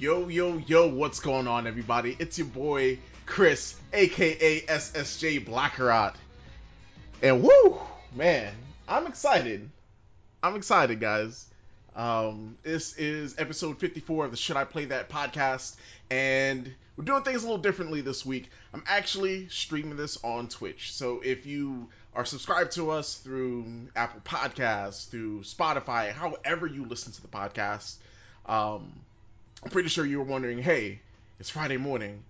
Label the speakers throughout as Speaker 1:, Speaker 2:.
Speaker 1: Yo, yo, yo, what's going on, everybody? It's your boy, Chris, aka SSJ Blackerot. And woo, man, I'm excited. I'm excited, guys. Um, this is episode 54 of the Should I Play That podcast, and we're doing things a little differently this week. I'm actually streaming this on Twitch. So if you are subscribed to us through Apple Podcasts, through Spotify, however you listen to the podcast, um, I'm pretty sure you were wondering, hey, it's Friday morning.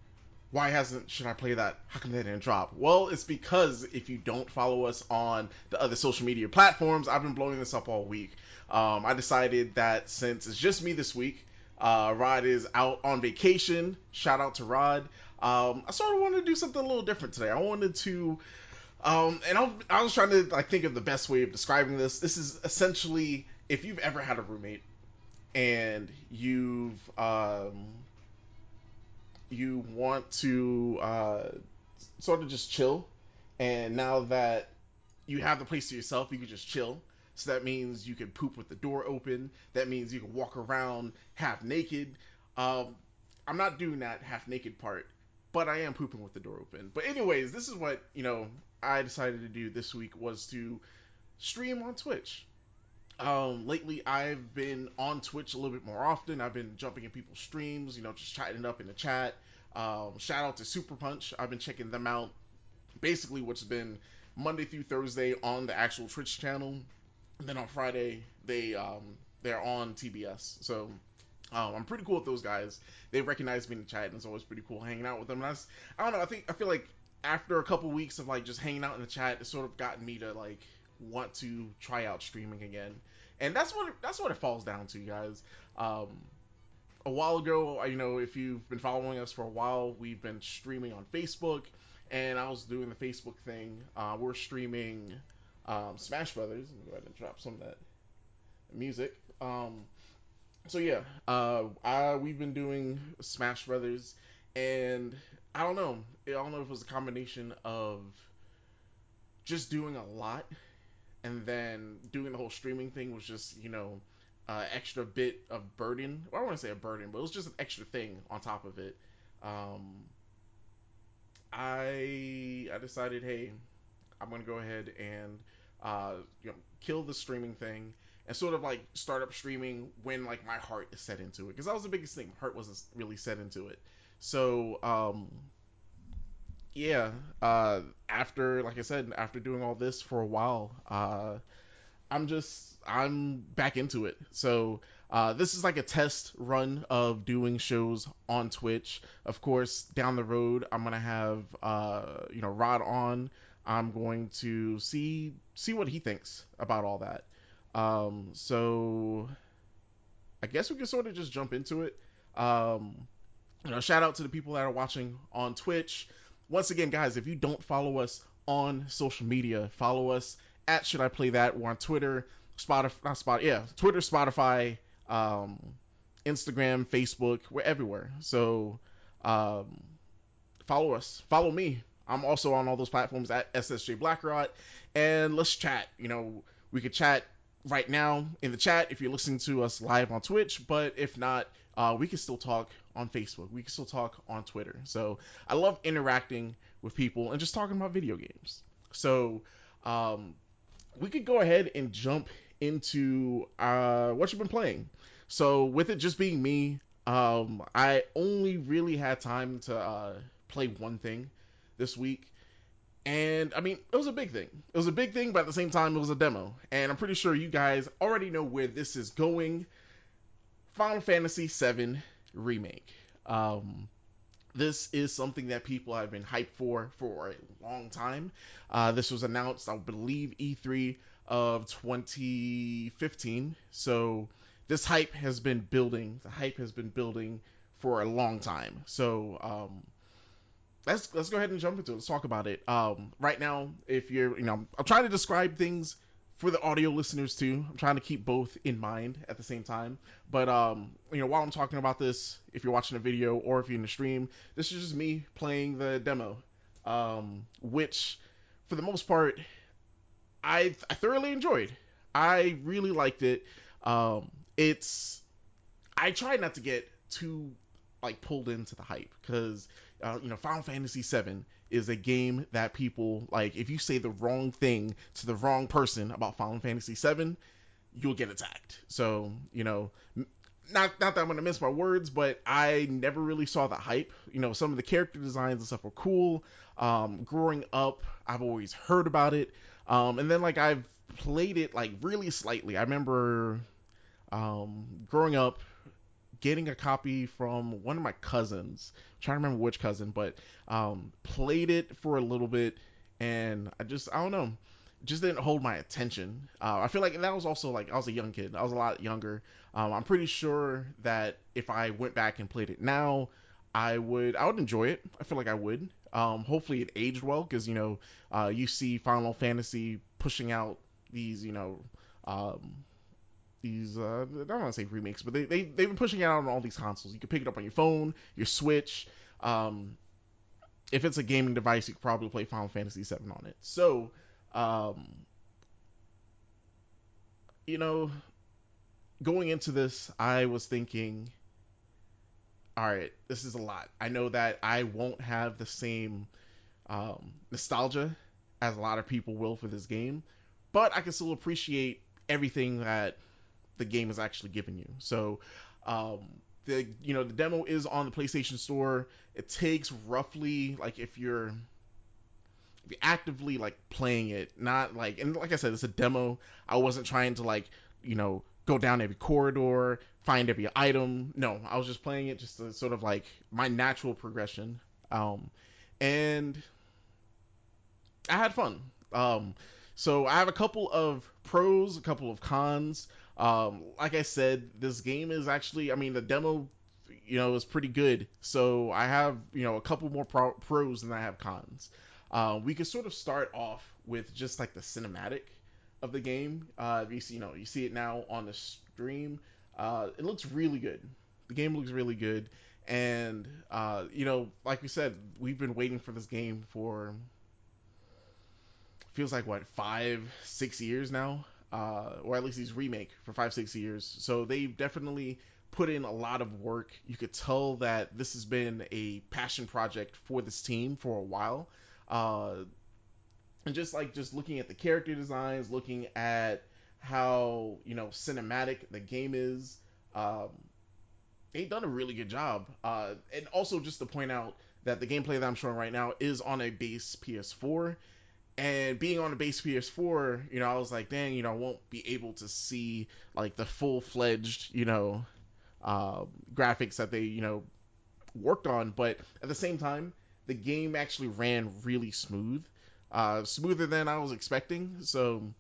Speaker 1: Why hasn't should I play that? How come that didn't drop? Well, it's because if you don't follow us on the other social media platforms, I've been blowing this up all week. Um, I decided that since it's just me this week, uh, Rod is out on vacation. Shout out to Rod. Um, I sort of wanted to do something a little different today. I wanted to, um, and I, I was trying to like think of the best way of describing this. This is essentially if you've ever had a roommate and you've um, you want to uh, sort of just chill, and now that you have the place to yourself, you can just chill. So that means you can poop with the door open. That means you can walk around half naked. Um, I'm not doing that half naked part, but I am pooping with the door open. But anyways, this is what you know I decided to do this week was to stream on Twitch. Um, lately, I've been on Twitch a little bit more often. I've been jumping in people's streams, you know, just chatting up in the chat. Um, shout out to Super Punch. I've been checking them out. Basically, what's been Monday through Thursday on the actual Twitch channel, and then on Friday they um, they're on TBS. So um, I'm pretty cool with those guys. They recognize me in the chat, and it's always pretty cool hanging out with them. And that's I don't know. I think I feel like after a couple weeks of like just hanging out in the chat, it's sort of gotten me to like want to try out streaming again. And that's what that's what it falls down to, guys. Um, a while ago, you know, if you've been following us for a while, we've been streaming on Facebook, and I was doing the Facebook thing. Uh, we're streaming um, Smash Brothers. Let me go ahead and drop some of that music. Um, so yeah, uh, I, we've been doing Smash Brothers, and I don't know. I don't know if it was a combination of just doing a lot and then doing the whole streaming thing was just you know uh, extra bit of burden. Well, I want to say a burden, but it was just an extra thing on top of it. Um, I I decided, hey, I'm gonna go ahead and uh, you know kill the streaming thing and sort of like start up streaming when like my heart is set into it because that was the biggest thing. My heart wasn't really set into it. So um, yeah, uh, after like I said, after doing all this for a while, uh, I'm just I'm back into it. So uh, this is like a test run of doing shows on Twitch. Of course, down the road, I'm gonna have uh, you know Rod on. I'm going to see see what he thinks about all that. Um, so I guess we can sort of just jump into it. Um, you know, shout out to the people that are watching on Twitch. Once again, guys, if you don't follow us on social media, follow us at Should I Play That. We're on Twitter, Spotify, not Spotify, yeah, Twitter, Spotify, um, Instagram, Facebook. We're everywhere. So um, follow us. Follow me. I'm also on all those platforms at SSJ Blackrot. And let's chat. You know, we could chat right now in the chat if you're listening to us live on Twitch. But if not, uh, we can still talk on Facebook. We can still talk on Twitter. So I love interacting with people and just talking about video games. So um, we could go ahead and jump into uh, what you've been playing. So with it just being me, um, I only really had time to uh, play one thing this week. And I mean, it was a big thing. It was a big thing, but at the same time, it was a demo. And I'm pretty sure you guys already know where this is going. Final Fantasy VII Remake. Um, this is something that people have been hyped for for a long time. Uh, this was announced, I believe, E3 of 2015. So this hype has been building. The hype has been building for a long time. So um, let's let's go ahead and jump into it. Let's talk about it. Um, right now, if you're, you know, I'm trying to describe things for the audio listeners too. I'm trying to keep both in mind at the same time. But um, you know, while I'm talking about this, if you're watching a video or if you're in the stream, this is just me playing the demo, um, which for the most part, I I thoroughly enjoyed. I really liked it. Um, it's I tried not to get too like pulled into the hype because uh, you know Final Fantasy VII is a game that people like. If you say the wrong thing to the wrong person about Final Fantasy VII, you'll get attacked. So you know, not not that I'm gonna miss my words, but I never really saw the hype. You know, some of the character designs and stuff were cool. Um, growing up, I've always heard about it, um, and then like I've played it like really slightly. I remember um, growing up getting a copy from one of my cousins. I'm trying to remember which cousin, but um, played it for a little bit, and I just I don't know, just didn't hold my attention. Uh, I feel like that was also like I was a young kid. I was a lot younger. Um, I'm pretty sure that if I went back and played it now, I would I would enjoy it. I feel like I would. Um, hopefully it aged well because you know uh, you see Final Fantasy pushing out these you know um, these uh, I don't want to say remakes, but they, they they've been pushing it out on all these consoles. You can pick it up on your phone, your Switch. Um, if it's a gaming device, you could probably play Final Fantasy VII on it. So, um, you know, going into this, I was thinking, all right, this is a lot. I know that I won't have the same um, nostalgia as a lot of people will for this game, but I can still appreciate everything that the game is actually giving you. So, um, the you know the demo is on the PlayStation Store. It takes roughly like if you're actively like playing it, not like and like I said, it's a demo. I wasn't trying to like you know go down every corridor, find every item. No, I was just playing it just to sort of like my natural progression. Um, and I had fun. Um, so I have a couple of pros, a couple of cons. Um, like I said, this game is actually, I mean, the demo, you know, is pretty good. So I have, you know, a couple more pro- pros than I have cons. Uh, we could sort of start off with just like the cinematic of the game. Uh, you see, you know, you see it now on the stream. Uh, it looks really good. The game looks really good, and uh, you know, like we said, we've been waiting for this game for feels like what five, six years now, uh, or at least these remake for five, six years. So they've definitely put in a lot of work. You could tell that this has been a passion project for this team for a while. Uh, and just like just looking at the character designs, looking at how you know cinematic the game is, um, they've done a really good job. Uh, and also just to point out that the gameplay that I'm showing right now is on a base PS4. And being on a base PS4, you know, I was like, dang, you know, I won't be able to see like the full fledged, you know, uh, graphics that they, you know, worked on. But at the same time, the game actually ran really smooth, uh, smoother than I was expecting. So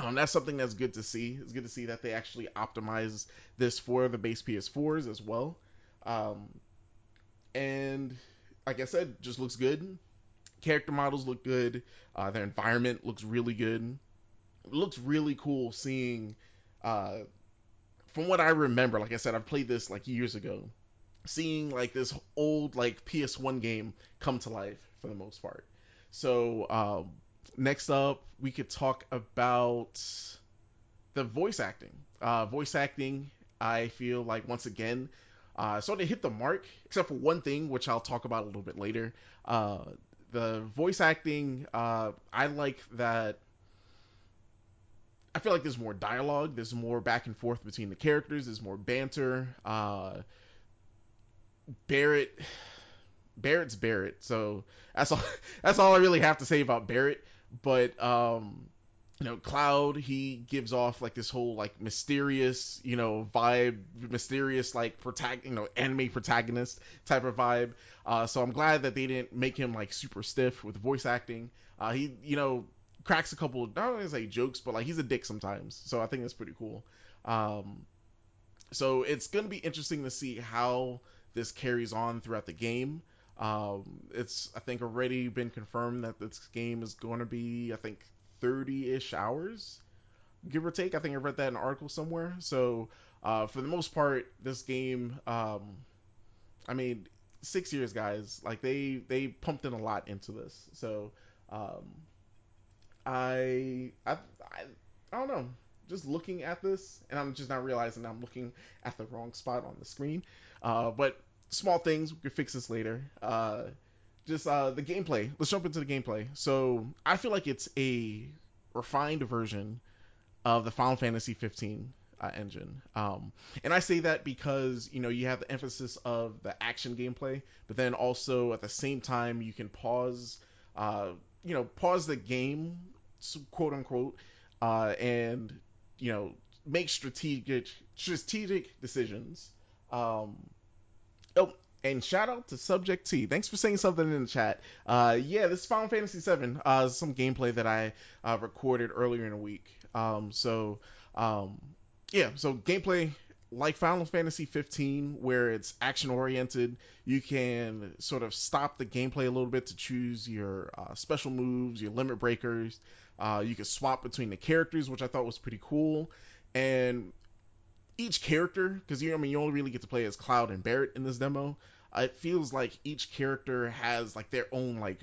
Speaker 1: um, that's something that's good to see. It's good to see that they actually optimize this for the base PS4s as well. Um, and like I said, just looks good. Character models look good. Uh, their environment looks really good. It looks really cool seeing. Uh, from what I remember, like I said, I've played this like years ago. Seeing like this old like PS1 game come to life for the most part. So um, next up, we could talk about the voice acting. Uh, voice acting, I feel like once again, uh, sort of hit the mark, except for one thing, which I'll talk about a little bit later. Uh, the voice acting, uh, I like that. I feel like there's more dialogue, there's more back and forth between the characters, there's more banter. Uh, Barret, Barret's Barret, so that's all. That's all I really have to say about Barret. But um, you know, Cloud, he gives off like this whole like mysterious, you know, vibe, mysterious like protag, you know, anime protagonist type of vibe. Uh, so I'm glad that they didn't make him like super stiff with voice acting. Uh, he, you know, cracks a couple, want to say jokes, but like he's a dick sometimes. So I think that's pretty cool. Um, so it's gonna be interesting to see how this carries on throughout the game. Um, it's I think already been confirmed that this game is going to be I think 30-ish hours, give or take. I think I read that in an article somewhere. So uh, for the most part, this game, um, I mean, six years, guys, like they they pumped in a lot into this. So um, I, I I I don't know. just looking at this, and I'm just not realizing I'm looking at the wrong spot on the screen. Uh, but small things, we can fix this later. Uh, just uh, the gameplay. Let's jump into the gameplay. So I feel like it's a refined version of the Final Fantasy 15 uh, engine. Um, and I say that because you know you have the emphasis of the action gameplay, but then also at the same time you can pause, uh, you know, pause the game, quote unquote, uh, and you know make strategic strategic decisions. Um, oh, and shout out to Subject T. Thanks for saying something in the chat. Uh, yeah, this is Final Fantasy VII. Uh, some gameplay that I uh, recorded earlier in the week. Um, so um, yeah, so gameplay like Final Fantasy 15, where it's action oriented, you can sort of stop the gameplay a little bit to choose your uh, special moves, your limit breakers. Uh, you can swap between the characters, which I thought was pretty cool. And each character, because you, I mean, you only really get to play as Cloud and Barret in this demo. It feels like each character has like their own like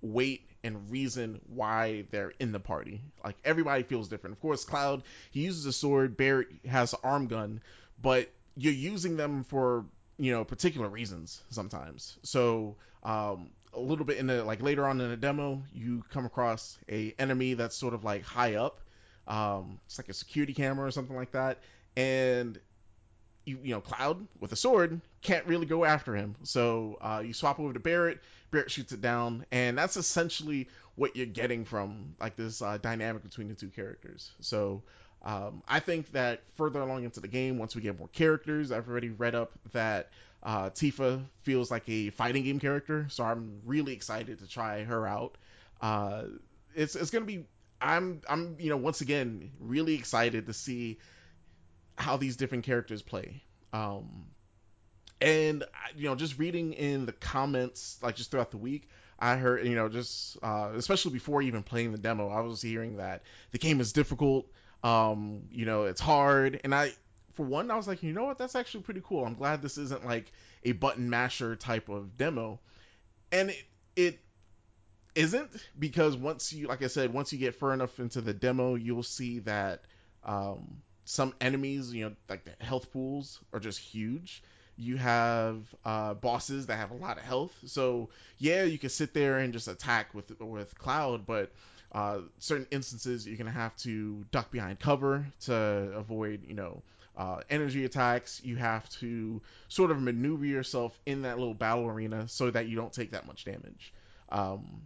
Speaker 1: weight and reason why they're in the party. Like everybody feels different. Of course, Cloud he uses a sword, Barret has an arm gun, but you're using them for you know particular reasons sometimes. So um, a little bit in the like later on in the demo, you come across a enemy that's sort of like high up. Um, it's like a security camera or something like that, and you, you know, Cloud with a sword can't really go after him. So uh, you swap over to Barret. Barret shoots it down, and that's essentially what you're getting from like this uh, dynamic between the two characters. So um, I think that further along into the game, once we get more characters, I've already read up that uh, Tifa feels like a fighting game character, so I'm really excited to try her out. Uh, it's it's gonna be I'm I'm you know once again really excited to see how these different characters play. Um, and you know, just reading in the comments, like just throughout the week, I heard you know just uh, especially before even playing the demo, I was hearing that the game is difficult. Um, you know, it's hard, and I for one, I was like, you know what, that's actually pretty cool. I'm glad this isn't like a button masher type of demo, and it, it isn't because once you, like I said, once you get far enough into the demo, you'll see that um, some enemies, you know, like the health pools are just huge. You have uh, bosses that have a lot of health, so yeah, you can sit there and just attack with with Cloud, but uh, certain instances you're gonna have to duck behind cover to avoid, you know, uh, energy attacks. You have to sort of maneuver yourself in that little battle arena so that you don't take that much damage. Um,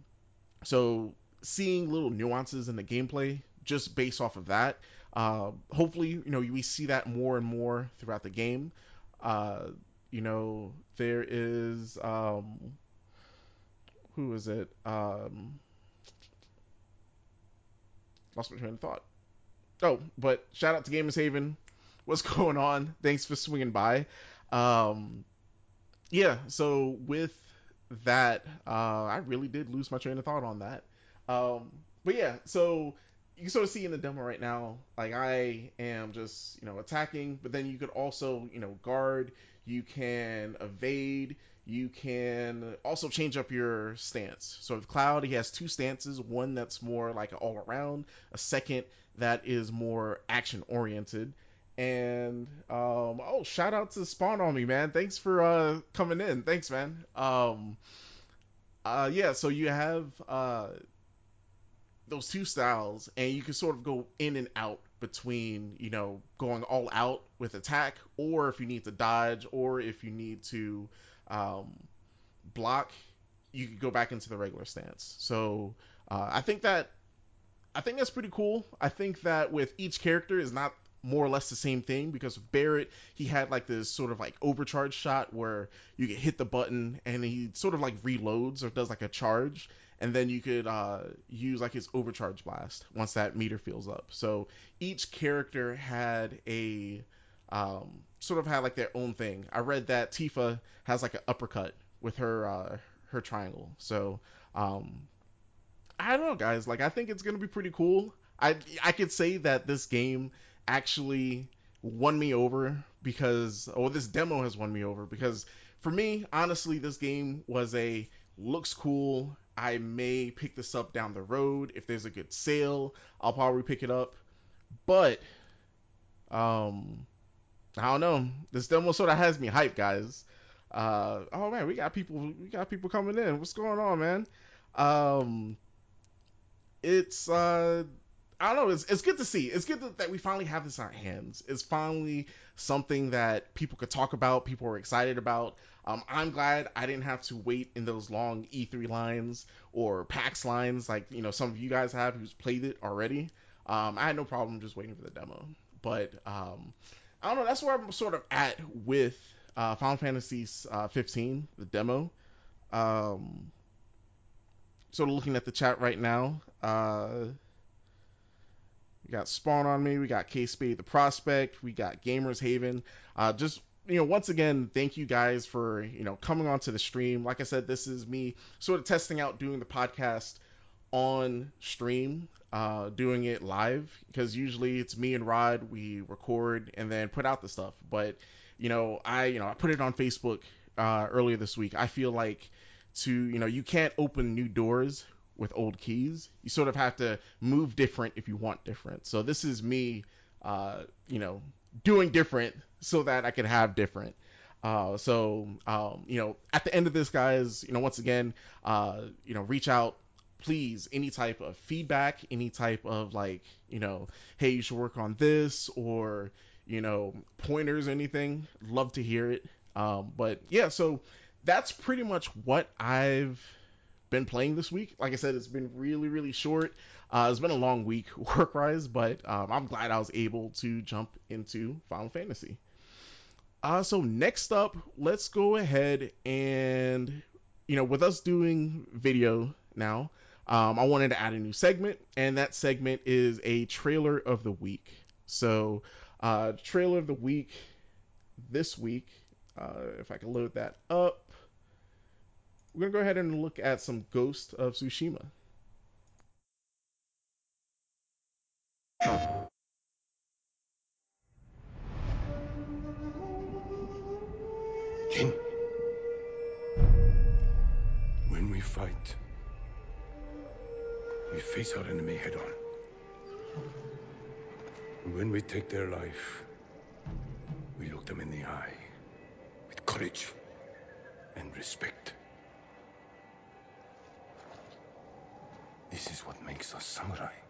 Speaker 1: so seeing little nuances in the gameplay just based off of that uh, hopefully, you know, we see that more and more throughout the game. Uh, you know, there is um, who is it? Um, lost my train of thought. Oh, but shout out to Gamers Haven. What's going on? Thanks for swinging by. Um, yeah, so with that, uh, I really did lose my train of thought on that. Um, but yeah, so you can sort of see in the demo right now, like I am just, you know, attacking, but then you could also, you know, guard, you can evade, you can also change up your stance. So with Cloud, he has two stances, one that's more like all around, a second that is more action oriented. And um oh shout out to Spawn on me, man. Thanks for uh coming in. Thanks, man. Um uh yeah, so you have uh those two styles, and you can sort of go in and out between, you know, going all out with attack, or if you need to dodge, or if you need to um, block, you can go back into the regular stance. So uh, I think that I think that's pretty cool. I think that with each character is not more or less the same thing because with Barret, he had like this sort of like overcharge shot where you can hit the button and he sort of like reloads or does like a charge and then you could uh, use like his overcharge blast once that meter fills up. So each character had a um, sort of had like their own thing. I read that Tifa has like an uppercut with her uh, her triangle. So um, I don't know, guys. Like I think it's gonna be pretty cool. I I could say that this game actually won me over because or this demo has won me over because for me honestly this game was a looks cool I may pick this up down the road if there's a good sale. I'll probably pick it up. but um, I don't know. This demo sort of has me hyped, guys. Uh, oh man, we got people. We got people coming in. What's going on, man? Um, it's uh, I don't know. It's, it's good to see. It's good that, that we finally have this in our hands. It's finally something that people could talk about. People are excited about. Um, I'm glad I didn't have to wait in those long E3 lines or PAX lines like you know some of you guys have who's played it already. Um, I had no problem just waiting for the demo. But um, I don't know. That's where I'm sort of at with uh, Final Fantasy uh, 15, the demo. Um, sort of looking at the chat right now. Uh, we got Spawn on me. We got K Spade the Prospect. We got Gamers Haven. Uh, just you know, once again, thank you guys for you know coming onto the stream. Like I said, this is me sort of testing out doing the podcast on stream, uh, doing it live because usually it's me and Rod. We record and then put out the stuff. But you know, I you know I put it on Facebook uh, earlier this week. I feel like to you know you can't open new doors with old keys. You sort of have to move different if you want different. So this is me, uh, you know, doing different so that I can have different. Uh, so um, you know, at the end of this, guys, you know, once again, uh, you know, reach out, please, any type of feedback, any type of like, you know, hey, you should work on this, or you know, pointers, anything. Love to hear it. Um, but yeah, so that's pretty much what I've been playing this week. Like I said, it's been really, really short. Uh, it's been a long week work wise, but um, I'm glad I was able to jump into Final Fantasy. Uh, so next up, let's go ahead and, you know, with us doing video now, um, I wanted to add a new segment, and that segment is a trailer of the week. So, uh, trailer of the week this week, uh, if I can load that up we're gonna go ahead and look at some Ghost of Tsushima.
Speaker 2: Fight, we face our enemy head on. And when we take their life, we look them in the eye with courage and respect. This is what makes us samurai.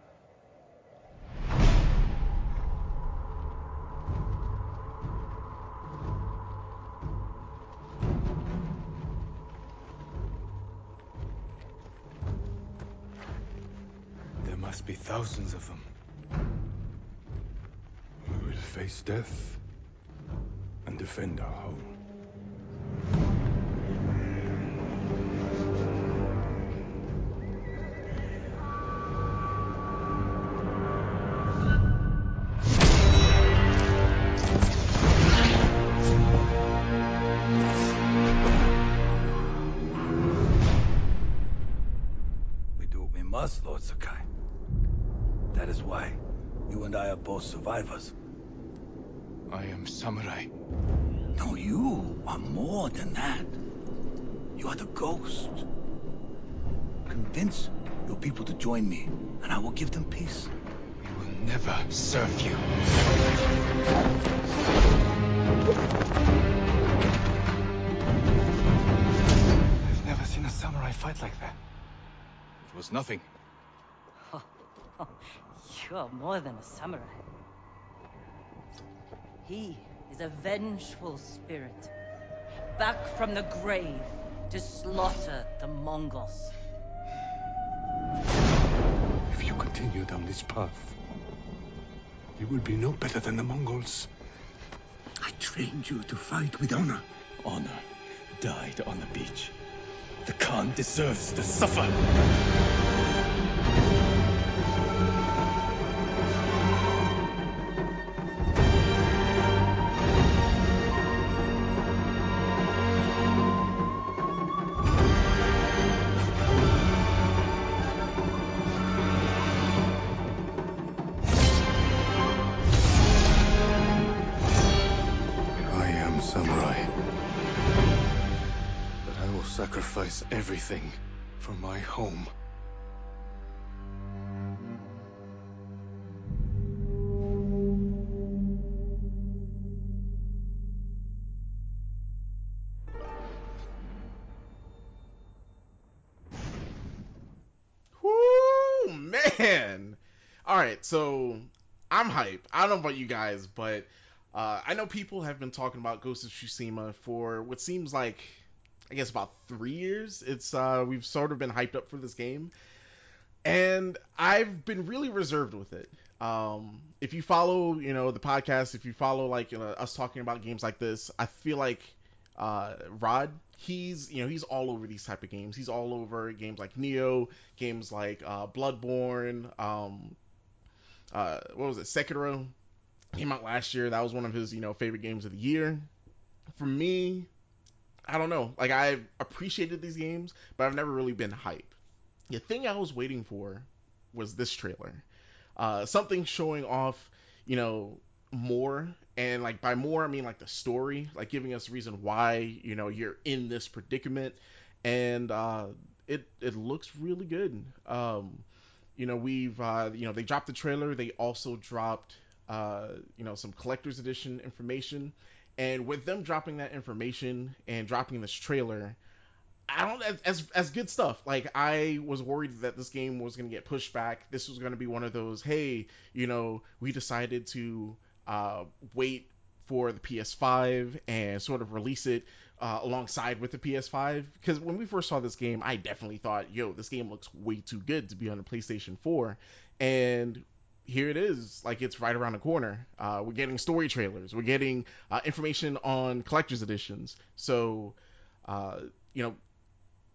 Speaker 2: Death and defend our home. We do what we must,
Speaker 3: Lord Sakai. That is why you and I are both survivors.
Speaker 2: I am samurai.
Speaker 3: No, you are more than that. You are the ghost. Convince your people to join me, and I will give them peace.
Speaker 2: We will never serve you. I've never seen a samurai fight like that. It was nothing.
Speaker 4: Oh, oh, You're more than a samurai. He is a vengeful spirit, back from the grave to slaughter the Mongols.
Speaker 2: If you continue down this path, you will be no better than the Mongols.
Speaker 3: I trained you to fight with honor.
Speaker 2: Honor died on the beach. The Khan deserves to suffer.
Speaker 1: Right, so I'm hype. I don't know about you guys, but uh, I know people have been talking about Ghost of Tsushima for what seems like, I guess, about three years. It's uh, we've sort of been hyped up for this game, and I've been really reserved with it. Um, if you follow, you know, the podcast, if you follow like you know, us talking about games like this, I feel like uh, Rod, he's you know he's all over these type of games. He's all over games like Nioh, games like uh, Bloodborne. Um, uh, what was it? Sekiro came out last year. That was one of his you know favorite games of the year. For me, I don't know. Like I appreciated these games, but I've never really been hype. The thing I was waiting for was this trailer. Uh, something showing off, you know, more and like by more I mean like the story, like giving us reason why you know you're in this predicament, and uh, it it looks really good. Um, you know we've uh, you know they dropped the trailer. They also dropped uh, you know some collector's edition information, and with them dropping that information and dropping this trailer. I don't as as good stuff. Like I was worried that this game was going to get pushed back. This was going to be one of those, hey, you know, we decided to uh, wait for the PS5 and sort of release it uh, alongside with the PS5. Because when we first saw this game, I definitely thought, yo, this game looks way too good to be on the PlayStation 4. And here it is. Like it's right around the corner. Uh, we're getting story trailers. We're getting uh, information on collector's editions. So, uh, you know,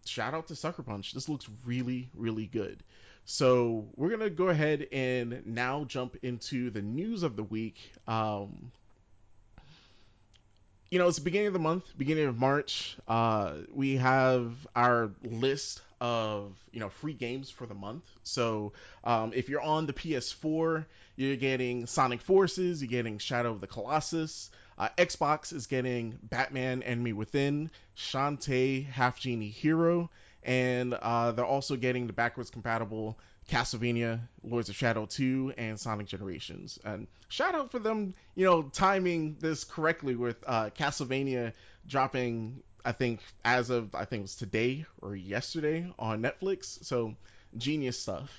Speaker 1: shout out to Sucker Punch. This looks really, really good. So we're gonna go ahead and now jump into the news of the week. Um, you know, it's the beginning of the month, beginning of March. Uh, we have our list of you know free games for the month. So um, if you're on the PS4, you're getting Sonic Forces, you're getting Shadow of the Colossus. Uh, Xbox is getting Batman Enemy Within, Shantae Half Genie Hero, and uh, they're also getting the backwards compatible Castlevania, Lords of Shadow 2, and Sonic Generations. And shout out for them, you know, timing this correctly with uh, Castlevania dropping, I think, as of, I think it was today or yesterday on Netflix. So, genius stuff.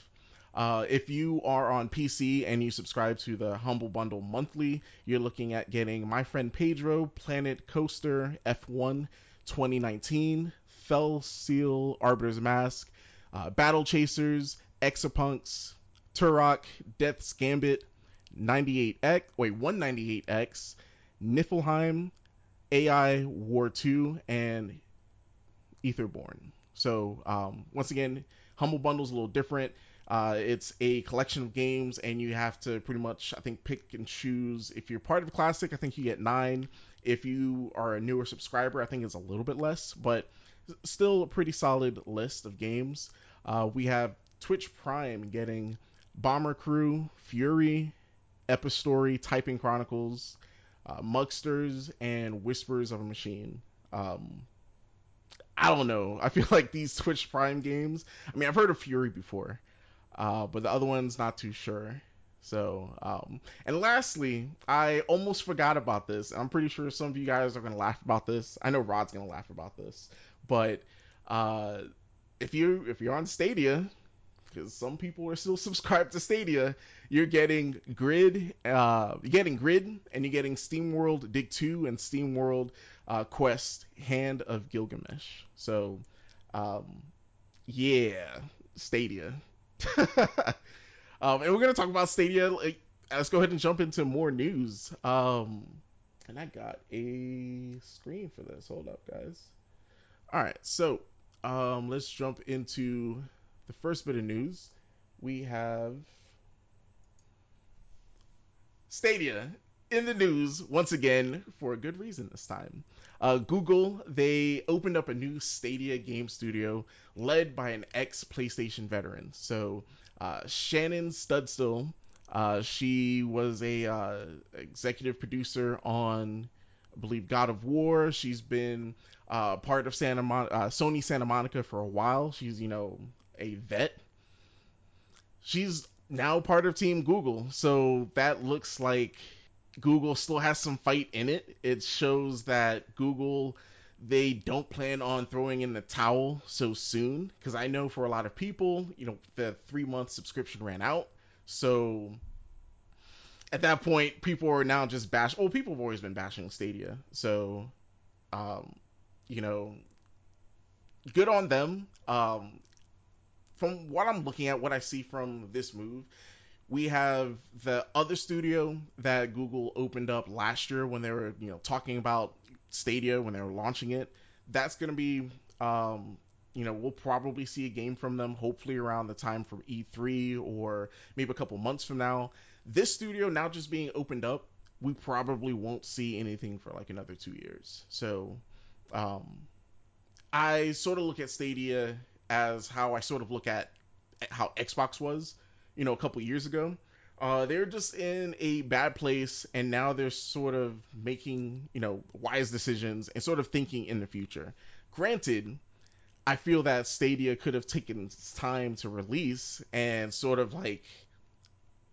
Speaker 1: Uh, if you are on PC and you subscribe to the Humble Bundle monthly, you're looking at getting My Friend Pedro, Planet Coaster F1 2019, Fell Seal Arbiter's Mask, uh, Battle Chasers, Exapunks, Turok, Death's Gambit, 98X, wait, 198X, Niffelheim, AI War 2, and Etherborn. So, um, once again, Humble Bundle's a little different. Uh, it's a collection of games, and you have to pretty much, I think, pick and choose. If you're part of Classic, I think you get nine. If you are a newer subscriber, I think it's a little bit less, but still a pretty solid list of games. Uh, we have Twitch Prime getting Bomber Crew, Furi, Epistory, Typing Chronicles, uh, Mugsters, and Whispers of a Machine. Um, I don't know. I feel like these Twitch Prime games. I mean, I've heard of Furi before, uh, but the other one's not too sure. So, um, and lastly, I almost forgot about this. I'm pretty sure some of you guys are gonna laugh about this. I know Rod's gonna laugh about this, but uh, if you if you're on Stadia, because some people are still subscribed to Stadia, you're getting Grid, uh, you're getting Grid, and you're getting Steam World Dig 2 and SteamWorld uh, Quest Hand of Gilgamesh. So, um, yeah, Stadia. um, and we're gonna talk about Stadia. Like, let's go ahead and jump into more news. Um, and I got a screen for this. Hold up, guys. All right, so um, let's jump into the first bit of news. We have Stadia in the news once again for a good reason this time. Uh, Google they opened up a new Stadia game studio led by an ex PlayStation veteran. So uh, Shannon Studstill, uh, she was a uh, executive producer on, I believe, God of War. She's been uh, part of Santa Mon- uh, Sony Santa Monica for a while. She's you know a vet. She's now part of Team Google, so that looks like Google still has some fight in it. It shows that Google they don't plan on throwing in the towel so soon because I know for a lot of people, you know, the three month subscription ran out. So at that point, people are now just bash. Oh, people have always been bashing Stadia. So, um, you know, good on them. Um, from what I'm looking at, what I see from this move, we have the other studio that Google opened up last year when they were, you know, talking about Stadia when they were launching it. That's going to be, um, you know, we'll probably see a game from them hopefully around the time from E3 or maybe a couple months from now. This studio now just being opened up, we probably won't see anything for like another two years. So, um, I sort of look at Stadia as how I sort of look at how Xbox was, you know, a couple years ago. Uh, they're just in a bad place, and now they're sort of making, you know, wise decisions and sort of thinking in the future. Granted, I feel that Stadia could have taken time to release and sort of like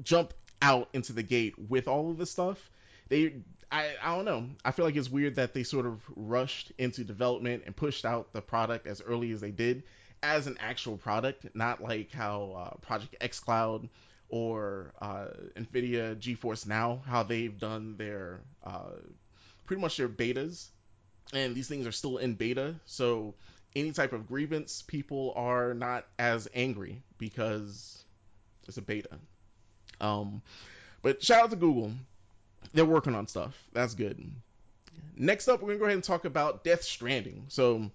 Speaker 1: jump out into the gate with all of this stuff. They, I, I don't know. I feel like it's weird that they sort of rushed into development and pushed out the product as early as they did as an actual product, not like how uh, Project xCloud or uh, NVIDIA GeForce Now, how they've done their uh, pretty much their betas, and these things are still in beta. So any type of grievance, people are not as angry because it's a beta. Um, but shout out to Google. They're working on stuff. That's good. Next up, we're gonna go ahead and talk about Death Stranding. So,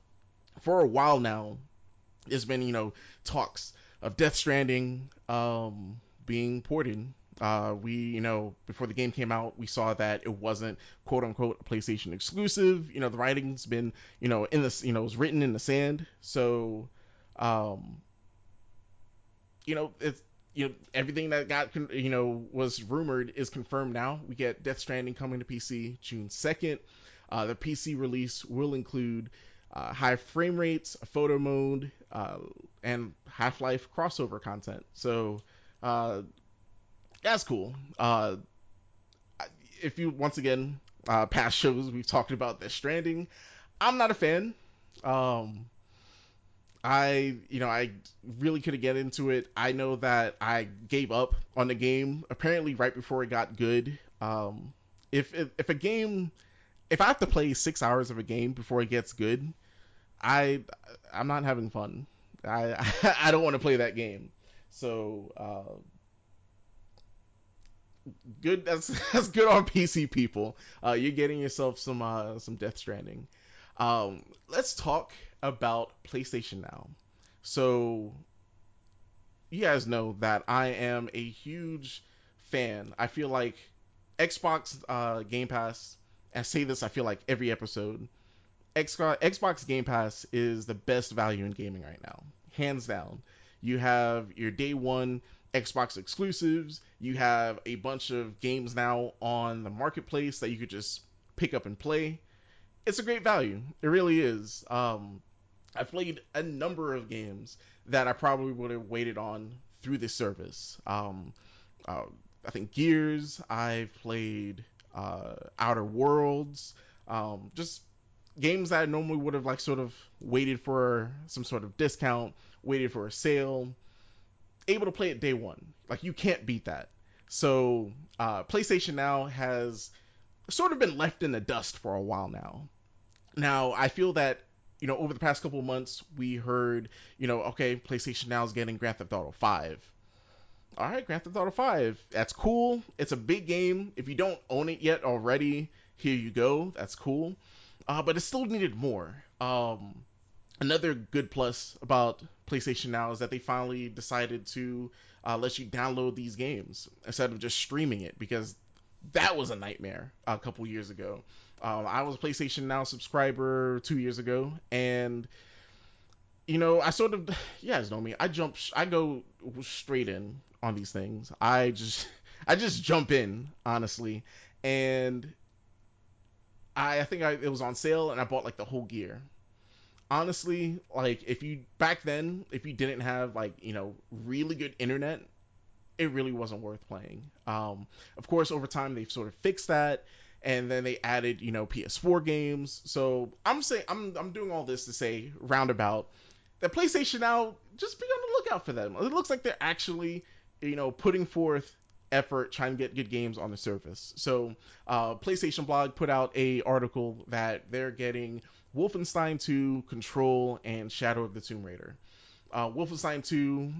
Speaker 1: for a while now, there's been you know talks of Death Stranding um, being ported. Uh, we you know before the game came out, we saw that it wasn't quote unquote PlayStation exclusive. You know the writing's been you know in this you know it was written in the sand. So, um, you know it's you know everything that got you know was rumored is confirmed now. We get Death Stranding coming to PC June second. Uh, the PC release will include uh, high frame rates, photo mode, uh, and Half Life crossover content. So uh, that's cool. Uh, if you once again uh, past shows we've talked about Death Stranding, I'm not a fan. Um, I, you know, I really couldn't get into it. I know that I gave up on the game apparently right before it got good. Um, if, if if a game, if I have to play six hours of a game before it gets good, I I'm not having fun. I I don't want to play that game. So uh, good. That's that's good on PC people. Uh, you're getting yourself some uh, some Death Stranding. Um, let's talk about PlayStation now. So, you guys know that I am a huge fan. I feel like Xbox uh, Game Pass, I say this, I feel like every episode, Xbox Game Pass is the best value in gaming right now, hands down. You have your day one Xbox exclusives. You have a bunch of games now on the marketplace that you could just pick up and play it's a great value. It really is. Um, I've played a number of games that I probably would have waited on through this service. Um, uh, I think Gears. I've played uh, Outer Worlds. Um, just games that I normally would have like sort of waited for some sort of discount, waited for a sale. Able to play it day one. Like you can't beat that. So uh, PlayStation Now has sort of been left in the dust for a while now. Now, I feel that you know over the past couple months we heard you know okay PlayStation Now is getting Grand Theft Auto 5. All right, Grand Theft Auto 5. That's cool. It's a big game. If you don't own it yet already, here you go. That's cool. Uh, but it still needed more. Um, another good plus about PlayStation Now is that they finally decided to uh, let you download these games instead of just streaming it because that was a nightmare a couple years ago. Um, I was a PlayStation Now subscriber two years ago, and you know, I sort of, you know me. I jump, I go straight in on these things. I just, I just jump in, honestly, and I, I think I, it was on sale, and I bought like the whole gear. Honestly, like if you back then, if you didn't have like you know really good internet, it really wasn't worth playing. Um, of course, over time they've sort of fixed that, and then they added you know PS4 games. So I'm saying I'm I'm doing all this to say roundabout that PlayStation now just be on the lookout for them. It looks like they're actually you know putting forth effort trying to get good games on the surface. So uh, PlayStation Blog put out a article that they're getting Wolfenstein 2, Control, and Shadow of the Tomb Raider. Uh, Wolfenstein 2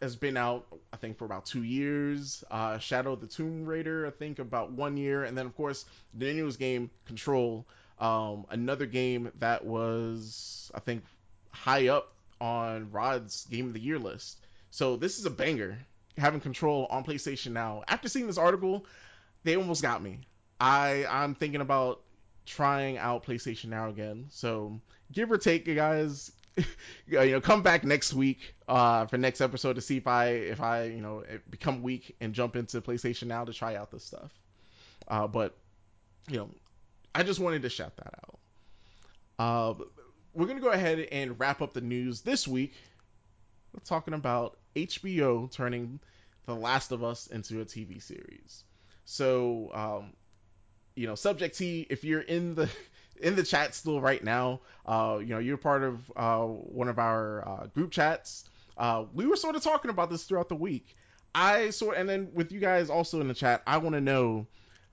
Speaker 1: has been out, I think, for about two years. Uh, Shadow of the Tomb Raider, I think, about one year, and then of course the newest game, Control, um, another game that was, I think, high up on Rod's Game of the Year list. So this is a banger. Having Control on PlayStation now. After seeing this article, they almost got me. I I'm thinking about trying out PlayStation Now again. So give or take, you guys, you know, come back next week uh, for next episode to see if I if I you know become weak and jump into PlayStation Now to try out this stuff. Uh, but you know, I just wanted to shout that out. Uh, we're gonna go ahead and wrap up the news this week. We're talking about HBO turning The Last of Us into a TV series. So, um, you know, Subject T, if you're in the in the chat still right now, uh, you know, you're part of uh, one of our uh, group chats. Uh, we were sort of talking about this throughout the week. I sort and then with you guys also in the chat, I want to know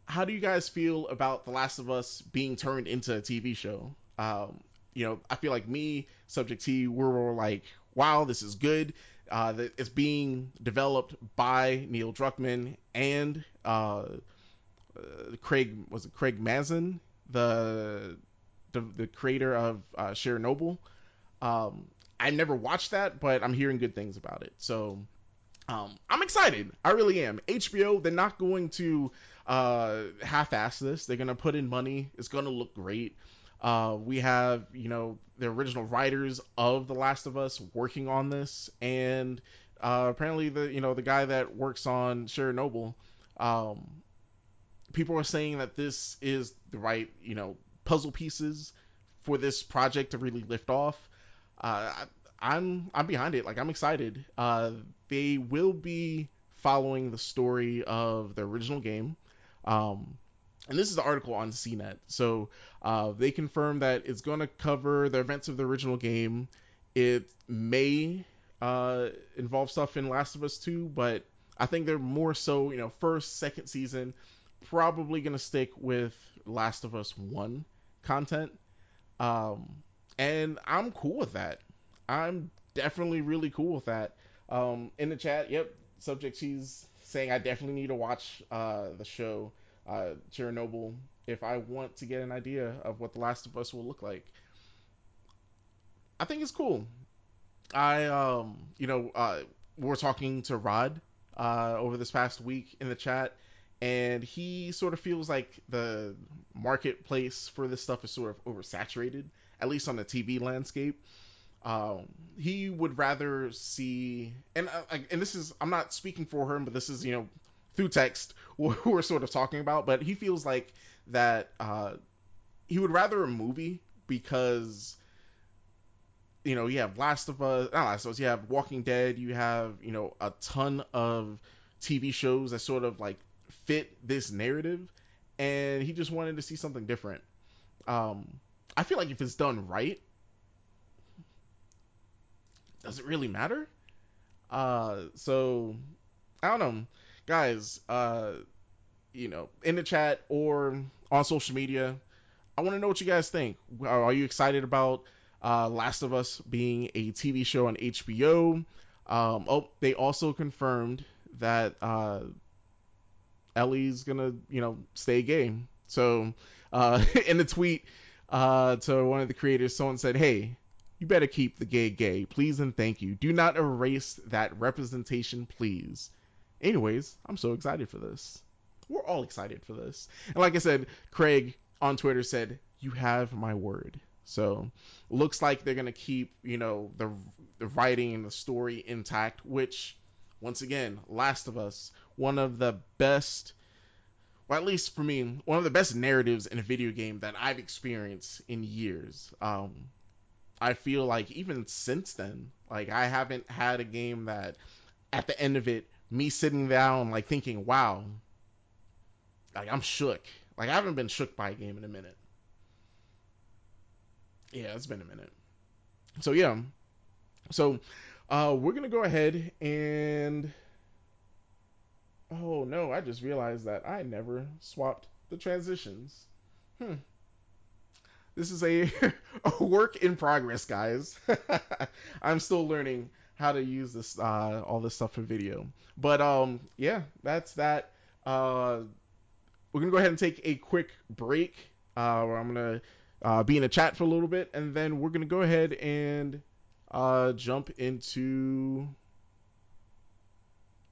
Speaker 1: how do you guys feel about The Last of Us being turned into a TV show? Um, you know, I feel like me, Subject T, we're like, wow, this is good. Uh, it's being developed by Neil Druckmann and uh, uh, Craig was it Craig Mazin, the the, the creator of uh, Chernobyl. Um, I never watched that, but I'm hearing good things about it. So um, I'm excited. I really am. HBO, they're not going to uh, half-ass this. They're gonna put in money. It's gonna look great. Uh, we have, you know, the original writers of The Last of Us working on this, and uh, apparently the, you know, the guy that works on Chernobyl. Um, people are saying that this is the right, you know, puzzle pieces for this project to really lift off. Uh, I, I'm I'm behind it. Like I'm excited. Uh, they will be following the story of the original game. Um, and this is the article on CNET. So uh, they confirm that it's going to cover the events of the original game. It may uh, involve stuff in Last of Us 2, but I think they're more so, you know, first, second season, probably going to stick with Last of Us 1 content. Um, and I'm cool with that. I'm definitely really cool with that. Um, in the chat, yep, Subject T's saying I definitely need to watch uh, the show uh, Chernobyl if I want to get an idea of what The Last of Us will look like. I think it's cool. I um you know uh we are talking to Rod uh over this past week in the chat and he sort of feels like the marketplace for this stuff is sort of oversaturated at least on the TV landscape. Um, he would rather see and uh, and this is I'm not speaking for him but this is you know through text we're sort of talking about, but he feels like that uh, he would rather a movie because you know you have Last of Us, not Last of Us, you have Walking Dead, you have you know a ton of TV shows that sort of like fit this narrative, and he just wanted to see something different. Um, I feel like if it's done right, does it really matter? Uh, so I don't know guys, uh, you know, in the chat or on social media, I want to know what you guys think. Are you excited about uh, Last of Us being a TV show on HBO? Um, oh, they also confirmed that uh, Ellie's gonna, you know, stay gay. So, uh, in the tweet uh, to one of the creators, someone said, "Hey, you better keep the gay gay, please and thank you. Do not erase that representation, please." Anyways, I'm so excited for this. We're all excited for this. And like I said, Craig on Twitter said, "You have my word." So, looks like they're gonna keep, you know, the the writing and the story intact. Which, once again, Last of Us, one of the best, well, at least for me, one of the best narratives in a video game that I've experienced in years. Um, I feel like even since then, like I haven't had a game that, at the end of it, me sitting down like thinking, wow, like I'm shook. Like I haven't been shook by a game in a minute. Yeah, it's been a minute. So yeah. So uh, we're gonna go ahead and oh no, I just realized that I never swapped the transitions. Hmm. This is a, a work in progress, guys. I'm still learning how to use this uh, all this stuff for video. But um, yeah, that's that. Uh, we're gonna go ahead and take a quick break. Uh, where I'm gonna uh, be in a chat for a little bit, and then we're gonna go ahead and uh, jump into.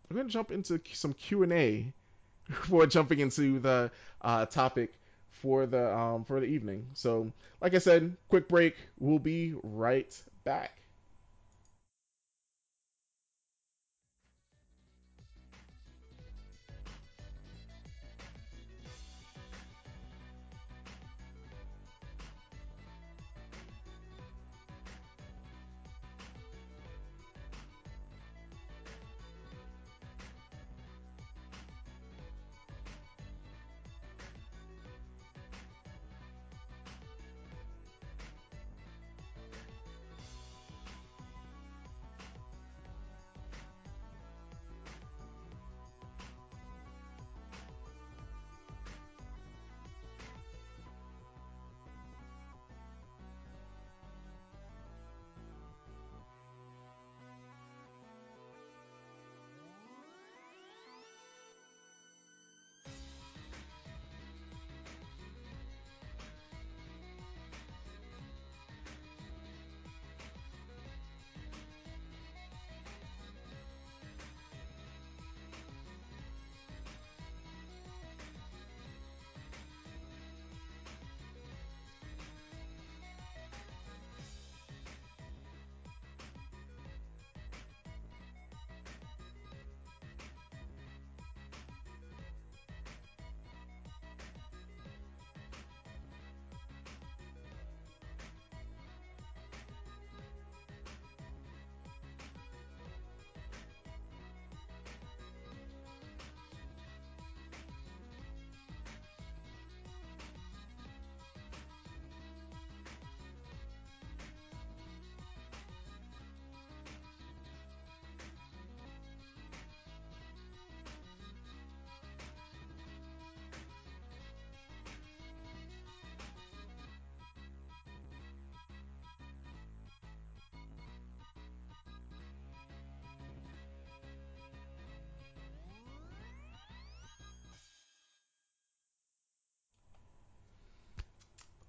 Speaker 1: We're gonna jump into some Q and A before jumping into the uh, topic for the um, for the evening. So, like I said, quick break. We'll be right back.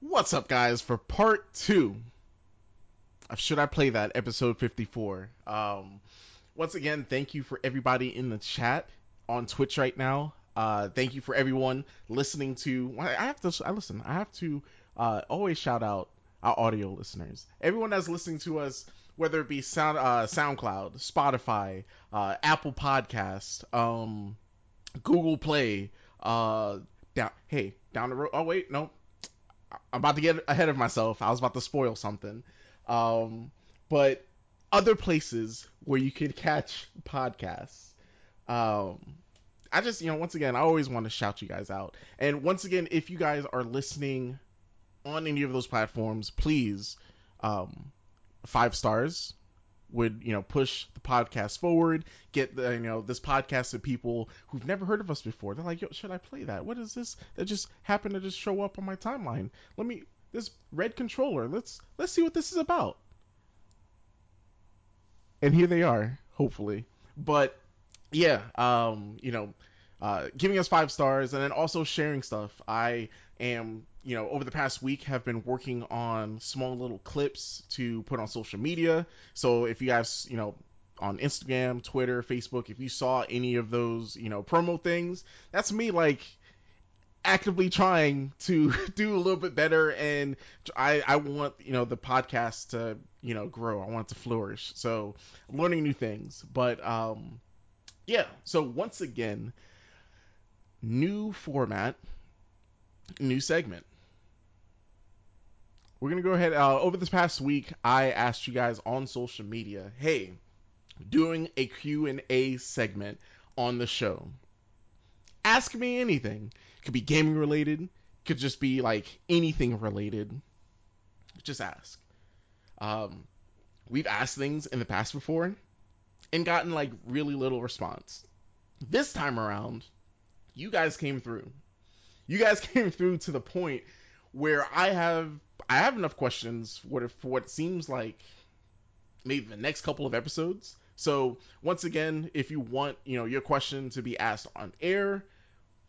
Speaker 1: What's up, guys? For part two of Should I Play That, episode 54. Um, once again, thank you for everybody in the chat on Twitch right now. Uh, thank you for everyone listening to. I have to. I listen. I have to uh, always shout out our audio listeners. Everyone that's listening to us, whether it be Sound, uh, SoundCloud, Spotify, uh, Apple Podcast, um, Google Play. Uh, down. Hey, down the road. Oh wait, no. I'm about to get ahead of myself. I was about to spoil something. Um, but other places where you can catch podcasts. Um, I just, you know, once again, I always want to shout you guys out. And once again, if you guys are listening on any of those platforms, please, um, five stars would you know push the podcast forward get the you know this podcast to people who've never heard of us before. They're like yo should i play that? What is this that just happened to just show up on my timeline? Let me this red controller let's let's see what this is about. And here they are hopefully. But yeah um you know uh, giving us five stars and then also sharing stuff. I am you know, over the past week have been working on small little clips to put on social media. So if you guys, you know, on Instagram, Twitter, Facebook, if you saw any of those, you know, promo things, that's me like actively trying to do a little bit better and I, I want you know the podcast to you know grow. I want it to flourish. So learning new things. But um yeah. So once again new format new segment we're gonna go ahead. Uh, over this past week, I asked you guys on social media, "Hey, doing a Q and A segment on the show. ask me anything. Could be gaming related, could just be like anything related. Just ask. Um, we've asked things in the past before and gotten like really little response. This time around, you guys came through. You guys came through to the point where I have I have enough questions for what, for what seems like maybe the next couple of episodes. So once again, if you want you know your question to be asked on air,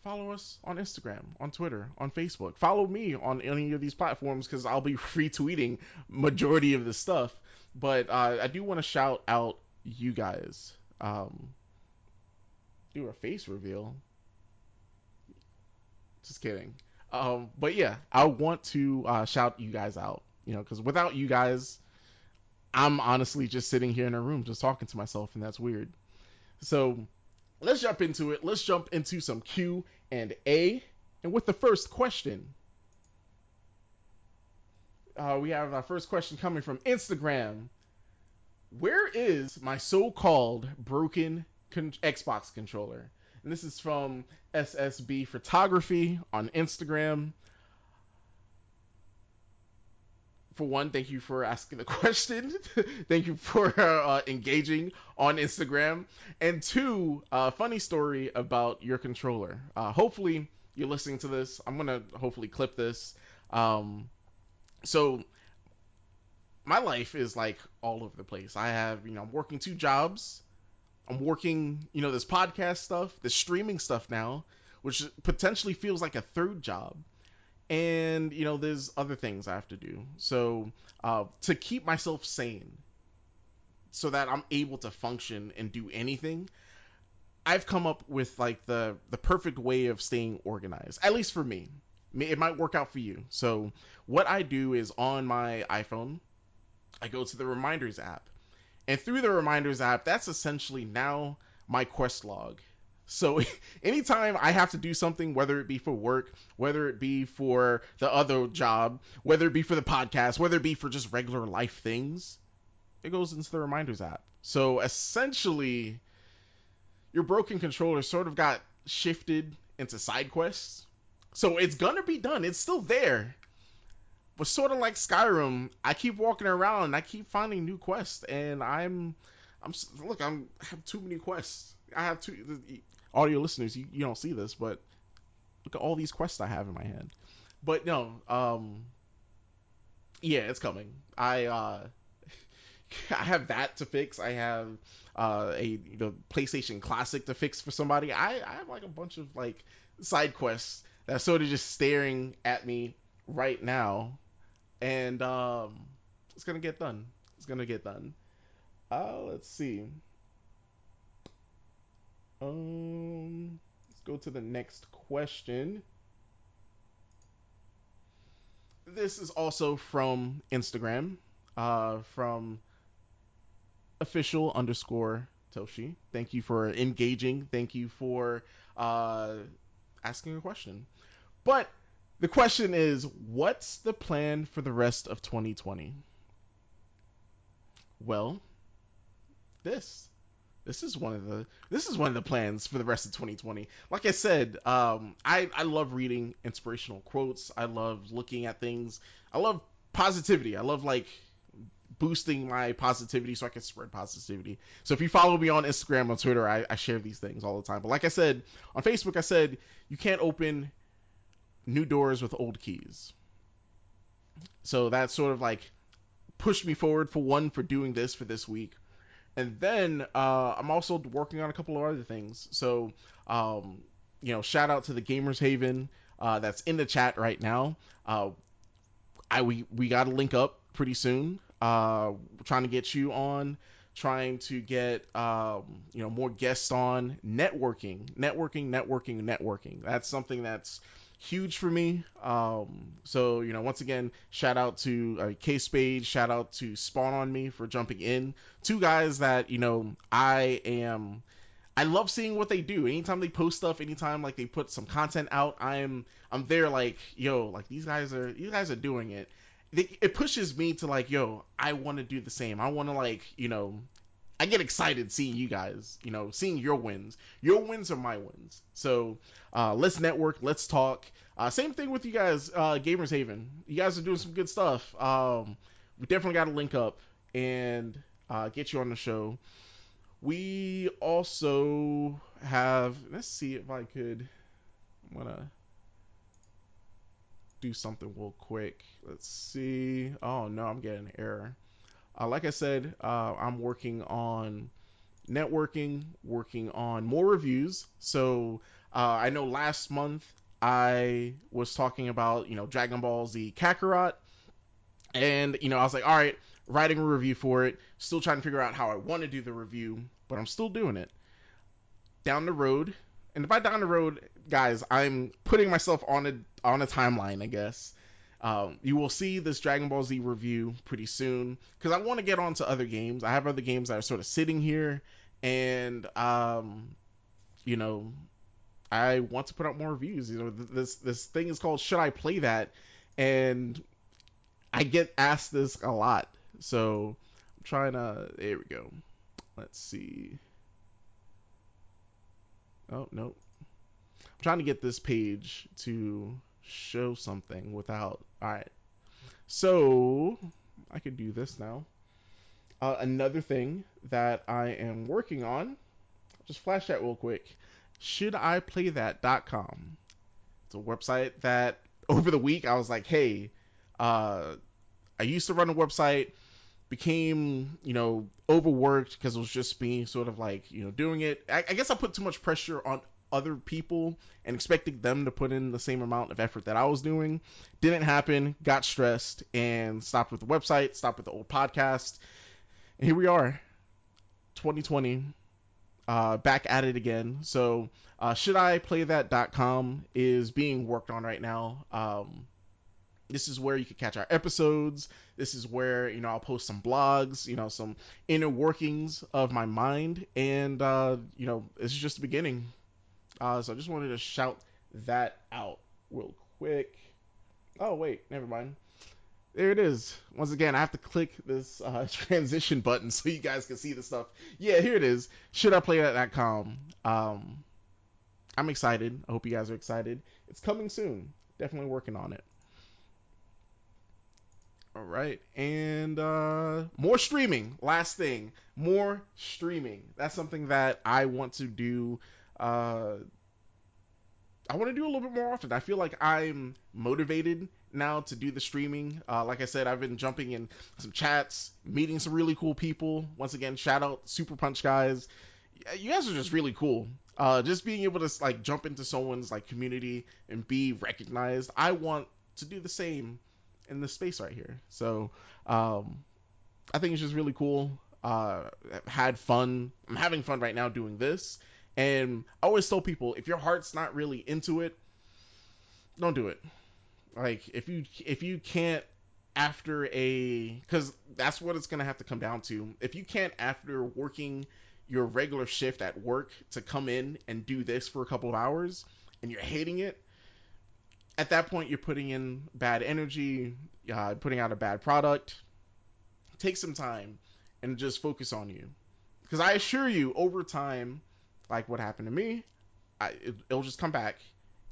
Speaker 1: follow us on Instagram, on Twitter, on Facebook. Follow me on any of these platforms because I'll be retweeting majority of the stuff. But uh, I do want to shout out you guys. Um, do a face reveal. Just kidding. Um, but yeah, I want to uh, shout you guys out. You know, because without you guys, I'm honestly just sitting here in a room just talking to myself, and that's weird. So let's jump into it. Let's jump into some Q and A. And with the first question, uh, we have our first question coming from Instagram. Where is my so-called broken con- Xbox controller? And this is from SSB Photography on Instagram. For one, thank you for asking the question. thank you for uh, engaging on Instagram. And two, uh, funny story about your controller. Uh, hopefully, you're listening to this. I'm gonna hopefully clip this. Um, so my life is like all over the place. I have, you know, I'm working two jobs. I'm working, you know, this podcast stuff, the streaming stuff now, which potentially feels like a third job. And, you know, there's other things I have to do. So, uh, to keep myself sane, so that I'm able to function and do anything, I've come up with like the the perfect way of staying organized. At least for me. It might work out for you. So, what I do is on my iPhone, I go to the reminders app and through the reminders app, that's essentially now my quest log. So anytime I have to do something, whether it be for work, whether it be for the other job, whether it be for the podcast, whether it be for just regular life things, it goes into the reminders app. So essentially, your broken controller sort of got shifted into side quests. So it's gonna be done. It's still there. But sort of like Skyrim, I keep walking around and I keep finding new quests, and I'm, I'm look, I'm I have too many quests. I have two audio listeners. You, you don't see this, but look at all these quests I have in my hand. But no, um, yeah, it's coming. I uh, I have that to fix. I have uh, a PlayStation Classic to fix for somebody. I, I have like a bunch of like side quests that sort of just staring at me right now and um, it's gonna get done. It's gonna get done. Uh, let's see. Um, let's go to the next question. This is also from Instagram, uh, from official underscore Toshi. Thank you for engaging. Thank you for uh, asking a question. But the question is, what's the plan for the rest of 2020? Well, this. This is one of the this is one of the plans for the rest of 2020. Like I said, um, I I love reading inspirational quotes. I love looking at things. I love positivity. I love like boosting my positivity so I can spread positivity. So if you follow me on Instagram or Twitter, I, I share these things all the time. But like I said on Facebook, I said you can't open new doors with old keys. So that sort of like pushed me forward for one for doing this for this week. And then uh, I'm also working on a couple of other things. So, um, you know, shout out to the Gamers Haven uh, that's in the chat right now. Uh, I we we got to link up pretty soon. Uh, trying to get you on, trying to get um, you know more guests on, networking, networking, networking, networking. That's something that's huge for me. Um, so you know, once again, shout out to uh, K Spade, shout out to Spawn on Me for jumping in. Two guys that you know I am. I love seeing what they do. Anytime they post stuff, anytime like they put some content out, I'm I'm there like yo, like these guys are these guys are doing it. It, it pushes me to like yo, I want to do the same. I want to like you know I get excited seeing you guys, you know, seeing your wins. Your wins are my wins. So uh, let's network, let's talk. Uh, same thing with you guys, uh, Gamers Haven. You guys are doing some good stuff. Um, we definitely got to link up and uh, get you on the show. We also have. Let's see if I could. I'm gonna do something real quick. Let's see. Oh no, I'm getting an error. Uh, like I said, uh, I'm working on networking, working on more reviews. So uh, I know last month I was talking about you know Dragon Ball Z Kakarot, and you know I was like, all right, writing a review for it. Still trying to figure out how I want to do the review, but I'm still doing it. Down the road, and by down the road, guys, I'm putting myself on a on a timeline, I guess. Um, you will see this Dragon Ball Z review pretty soon because I want to get on to other games. I have other games that are sort of sitting here, and um, you know, I want to put out more reviews. You know, this this thing is called Should I Play That, and I get asked this a lot. So I'm trying to. There we go. Let's see. Oh no. I'm trying to get this page to show something without. All right. So I could do this now. Uh, another thing that I am working on, just flash that real quick. Should I play that.com? It's a website that over the week I was like, hey, uh, I used to run a website, became, you know, overworked because it was just me sort of like, you know, doing it. I, I guess I put too much pressure on other people and expecting them to put in the same amount of effort that I was doing. Didn't happen, got stressed, and stopped with the website, stopped with the old podcast. And here we are, 2020, uh, back at it again. So, uh, that.com is being worked on right now. Um, this is where you can catch our episodes. This is where, you know, I'll post some blogs, you know, some inner workings of my mind. And, uh, you know, this is just the beginning. Uh, so I just wanted to shout that out real quick. Oh, wait, never mind. There it is. Once again, I have to click this uh, transition button so you guys can see the stuff. Yeah, here it is. Should I play that.com? Um, I'm excited. I hope you guys are excited. It's coming soon. Definitely working on it. All right, and uh, more streaming. Last thing, more streaming. That's something that I want to do. Uh, I want to do a little bit more often. I feel like I'm motivated now to do the streaming. Uh, like I said, I've been jumping in some chats, meeting some really cool people. Once again, shout out Super Punch guys. You guys are just really cool. Uh, just being able to like jump into someone's like community and be recognized. I want to do the same in this space right here. So um, I think it's just really cool. Uh, had fun. I'm having fun right now doing this. And I always tell people if your heart's not really into it, don't do it. Like if you if you can't after a because that's what it's gonna have to come down to. If you can't after working your regular shift at work to come in and do this for a couple of hours and you're hating it, at that point you're putting in bad energy, uh, putting out a bad product. Take some time and just focus on you, because I assure you, over time, like what happened to me, I, it, will just come back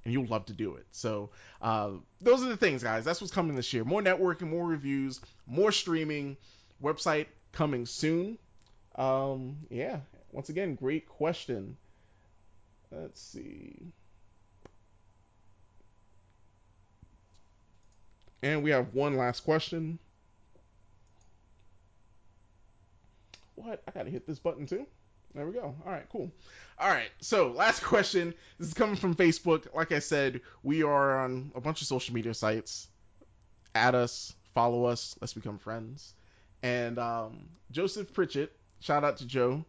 Speaker 1: and you'll love to do it. So uh, those are the things, guys. That's what's coming this year. More networking, more reviews, more streaming. Website coming soon. Um, yeah. Once again, great question. Let's see. And we have one last question. What? I gotta hit this button too. There we go. All right, cool. All right, so last question. This is coming from Facebook. Like I said, we are on a bunch of social media sites. Add us, follow us, let's become friends. And um, Joseph Pritchett, shout out to Joe.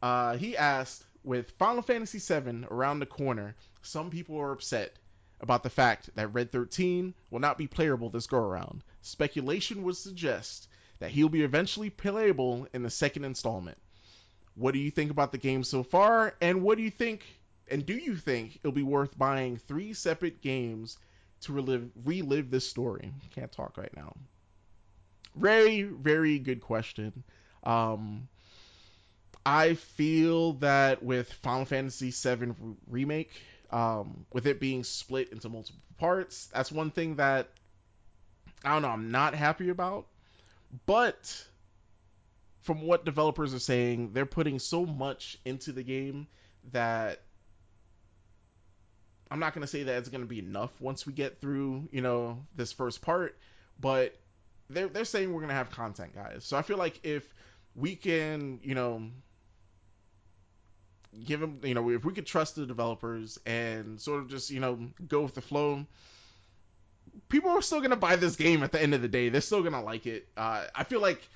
Speaker 1: Uh, he asked, with Final Fantasy VII around the corner, some people are upset about the fact that Red 13 will not be playable this go around. Speculation would suggest that he'll be eventually playable in the second installment. What do you think about the game so far? And what do you think? And do you think it'll be worth buying three separate games to relive relive this story? Can't talk right now. Very very good question. Um, I feel that with Final Fantasy VII remake, um, with it being split into multiple parts, that's one thing that I don't know. I'm not happy about, but from what developers are saying, they're putting so much into the game that I'm not going to say that it's going to be enough once we get through, you know, this first part, but they're they're saying we're going to have content, guys. So I feel like if we can, you know, give them, you know, if we could trust the developers and sort of just, you know, go with the flow, people are still going to buy this game at the end of the day. They're still going to like it. Uh, I feel like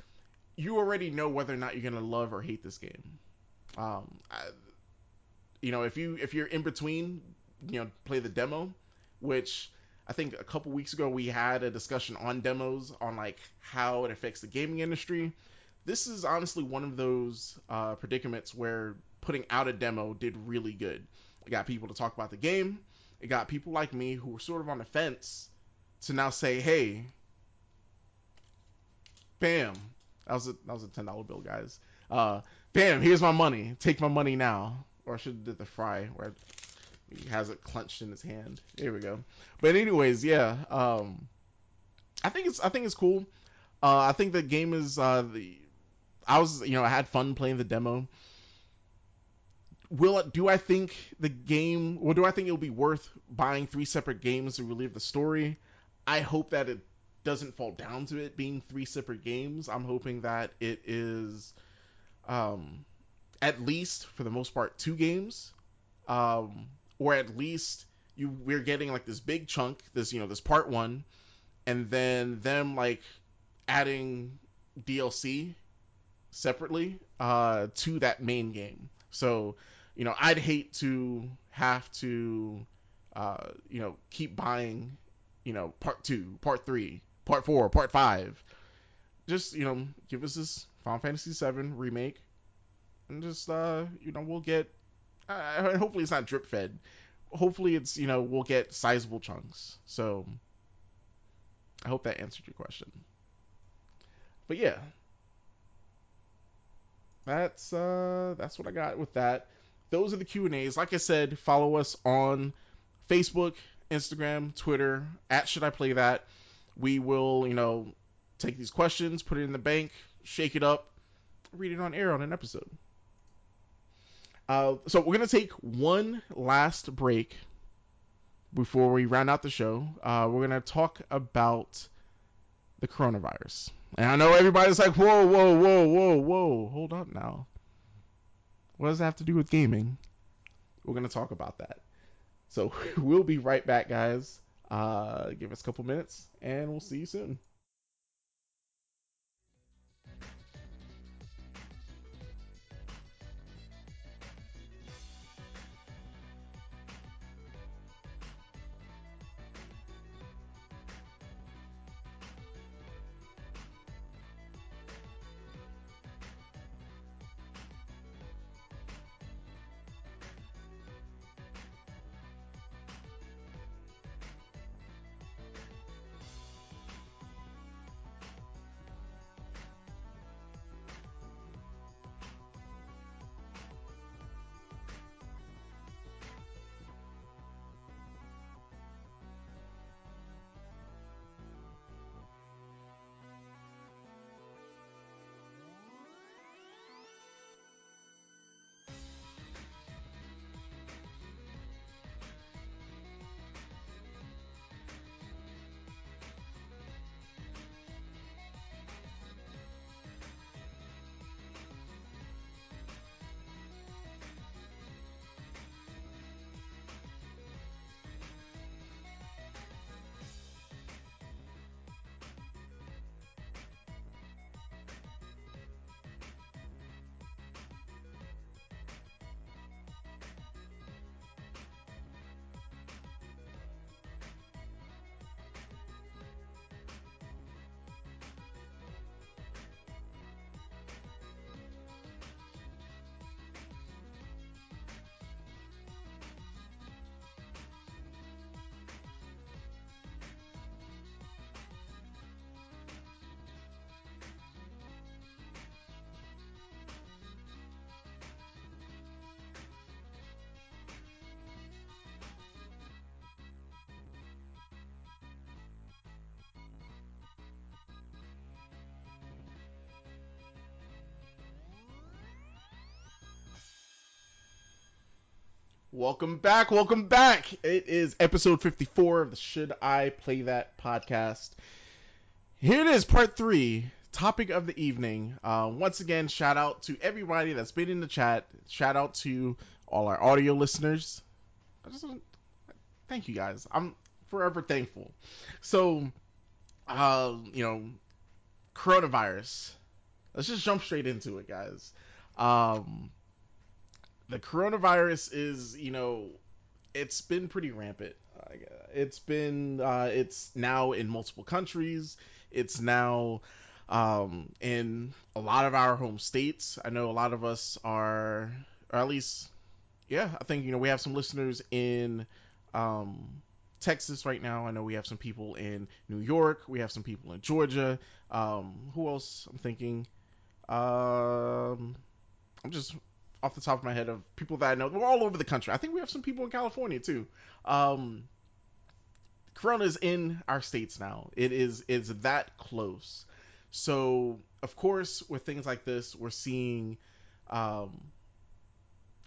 Speaker 1: you already know whether or not you're gonna love or hate this game. Um, I, you know, if you if you're in between, you know, play the demo, which I think a couple weeks ago we had a discussion on demos on like how it affects the gaming industry. This is honestly one of those uh, predicaments where putting out a demo did really good. It got people to talk about the game. It got people like me who were sort of on the fence to now say, "Hey, bam, that was a that was a ten dollar bill, guys. Uh, bam, here's my money. Take my money now. Or I should have did the fry where he has it clenched in his hand. There we go. But anyways, yeah. Um, I think it's I think it's cool. Uh, I think the game is uh, the I was you know I had fun playing the demo. Will do I think the game? Well, do I think it'll be worth buying three separate games to relive the story? I hope that it doesn't fall down to it being three separate games. I'm hoping that it is, um, at least for the most part, two games, um, or at least you we're getting like this big chunk, this you know this part one, and then them like adding DLC separately uh, to that main game. So you know I'd hate to have to uh, you know keep buying you know part two, part three, part four, part five. Just you know, give us this Final Fantasy VII remake, and just uh, you know, we'll get. Uh, hopefully, it's not drip fed. Hopefully, it's you know, we'll get sizable chunks. So, I hope that answered your question. But yeah, that's uh, that's what I got with that. Those are the Q and A's. Like I said, follow us on Facebook, Instagram, Twitter at Should I Play That we will, you know, take these questions, put it in the bank, shake it up, read it on air on an episode. Uh, so we're gonna take one last break before we round out the show. Uh, we're gonna talk about the coronavirus, and I know everybody's like, "Whoa, whoa, whoa, whoa, whoa, hold up now. What does that have to do with gaming?" We're gonna talk about that. So we'll be right back, guys. Uh, give us a couple minutes, and we'll see you soon. Welcome back, welcome back. It is episode 54 of the Should I Play That podcast. Here it is, part three, topic of the evening. Uh, once again, shout out to everybody that's been in the chat. Shout out to all our audio listeners. Just thank you guys. I'm forever thankful. So, uh, you know, coronavirus. Let's just jump straight into it, guys. Um, the coronavirus is, you know, it's been pretty rampant. It's been, uh, it's now in multiple countries. It's now um, in a lot of our home states. I know a lot of us are, or at least, yeah, I think, you know, we have some listeners in um, Texas right now. I know we have some people in New York. We have some people in Georgia. Um, who else? I'm thinking. Um, I'm just off the top of my head of people that I know. We're all over the country. I think we have some people in California too. Um, Corona is in our states now. It is is that close. So of course, with things like this, we're seeing, um,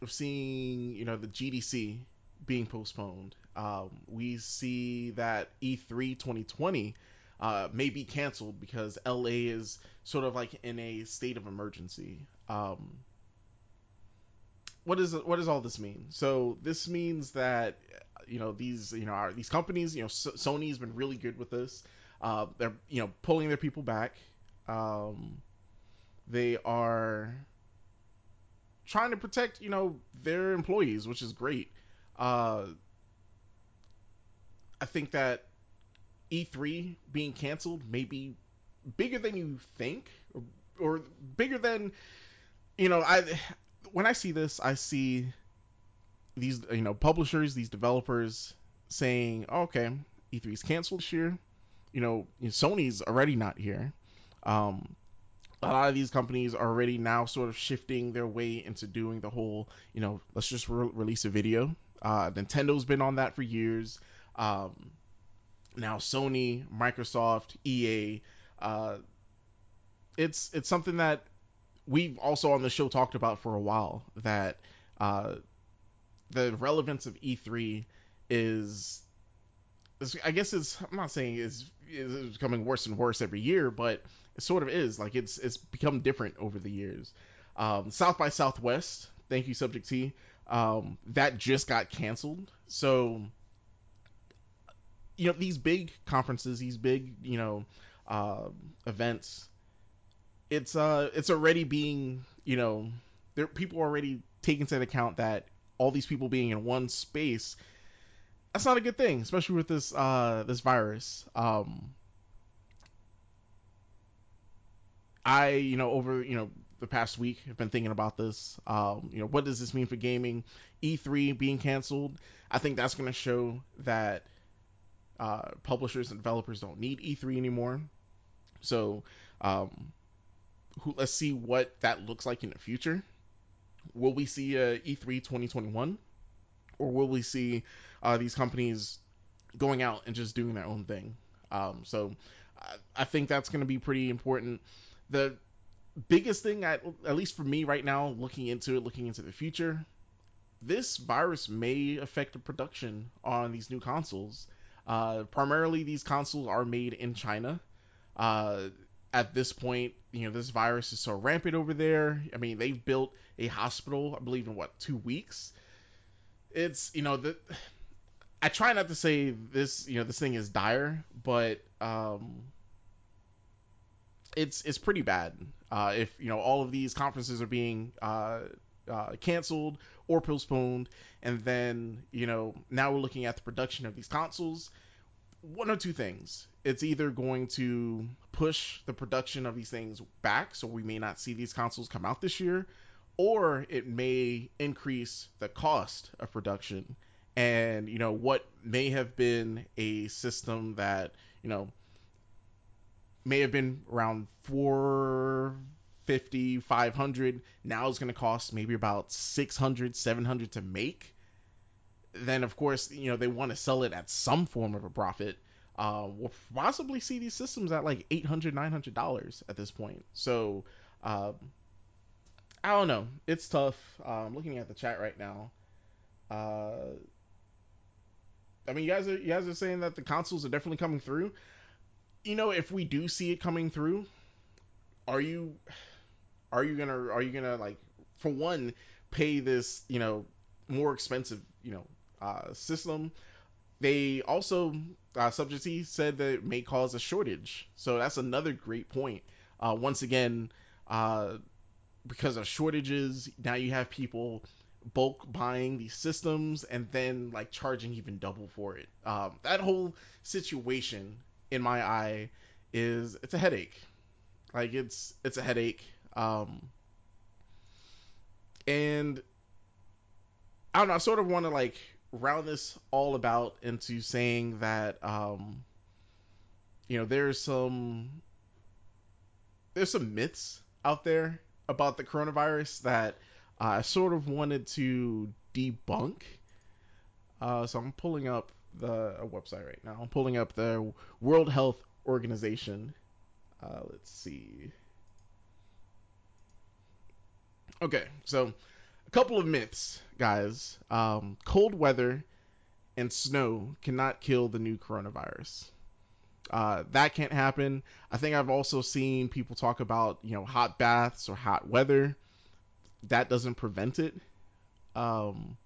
Speaker 1: we're seeing you know the GDC being postponed. Um, we see that E3 2020 uh, may be canceled because LA is sort of like in a state of emergency. Um, what is what does all this mean? So this means that you know these you know our, these companies you know Sony's been really good with this. Uh, they're you know pulling their people back. Um, they are trying to protect you know their employees, which is great. Uh, I think that E3 being canceled may be bigger than you think, or, or bigger than you know. I when I see this, I see these you know publishers, these developers saying, oh, "Okay, E3 is canceled this year." You know, Sony's already not here. Um, a lot of these companies are already now sort of shifting their way into doing the whole, you know, let's just re- release a video. Uh, Nintendo's been on that for years. Um, now Sony, Microsoft, EA, uh, it's it's something that we've also on the show talked about for a while that uh, the relevance of E3 is, is I guess is I'm not saying is is becoming worse and worse every year, but it sort of is. Like it's it's become different over the years. Um, South by Southwest, thank you, Subject T. Um, that just got canceled. So you know these big conferences, these big you know uh, events, it's uh it's already being you know there people already take into account that all these people being in one space that's not a good thing especially with this uh this virus. Um i you know over you know the past week have been thinking about this. Um you know what does this mean for gaming? E3 being canceled. I think that's going to show that uh publishers and developers don't need e3 anymore. So um who let's see what that looks like in the future will we see a E3 2021, or will we see uh, these companies going out and just doing their own thing? Um, so I, I think that's going to be pretty important. The biggest thing, at, at least for me right now, looking into it, looking into the future, this virus may affect the production on these new consoles. Uh, primarily, these consoles are made in China. Uh, at this point, you know, this virus is so rampant over there. I mean, they've built a hospital, I believe, in what two weeks. It's you know the. I try not to say this, you know, this thing is dire, but um, it's it's pretty bad. Uh, if you know all of these conferences are being uh, uh, canceled or postponed, and then you know now we're looking at the production of these consoles one or two things. It's either going to push the production of these things back, so we may not see these consoles come out this year, or it may increase the cost of production. And, you know, what may have been a system that, you know, may have been around 450, 500, now is going to cost maybe about 600, 700 to make then of course you know they want to sell it at some form of a profit. Uh, we'll possibly see these systems at like 800 900 dollars at this point. So uh, I don't know. It's tough. Uh, I'm looking at the chat right now. Uh, I mean, you guys are you guys are saying that the consoles are definitely coming through. You know, if we do see it coming through, are you are you gonna are you gonna like for one pay this you know more expensive you know uh, system? They also uh, Subject C said that it may cause a shortage, so that's another great point. Uh, once again, uh, because of shortages, now you have people bulk buying these systems and then like charging even double for it. Um, that whole situation, in my eye, is it's a headache. Like it's it's a headache. Um, and I don't know. I sort of want to like round this all about into saying that um, you know there's some there's some myths out there about the coronavirus that I sort of wanted to debunk. Uh, so I'm pulling up the website right now. I'm pulling up the World Health Organization. Uh, let's see. Okay, so a couple of myths, guys. Um, cold weather and snow cannot kill the new coronavirus. Uh, that can't happen. I think I've also seen people talk about you know hot baths or hot weather. That doesn't prevent it. Um,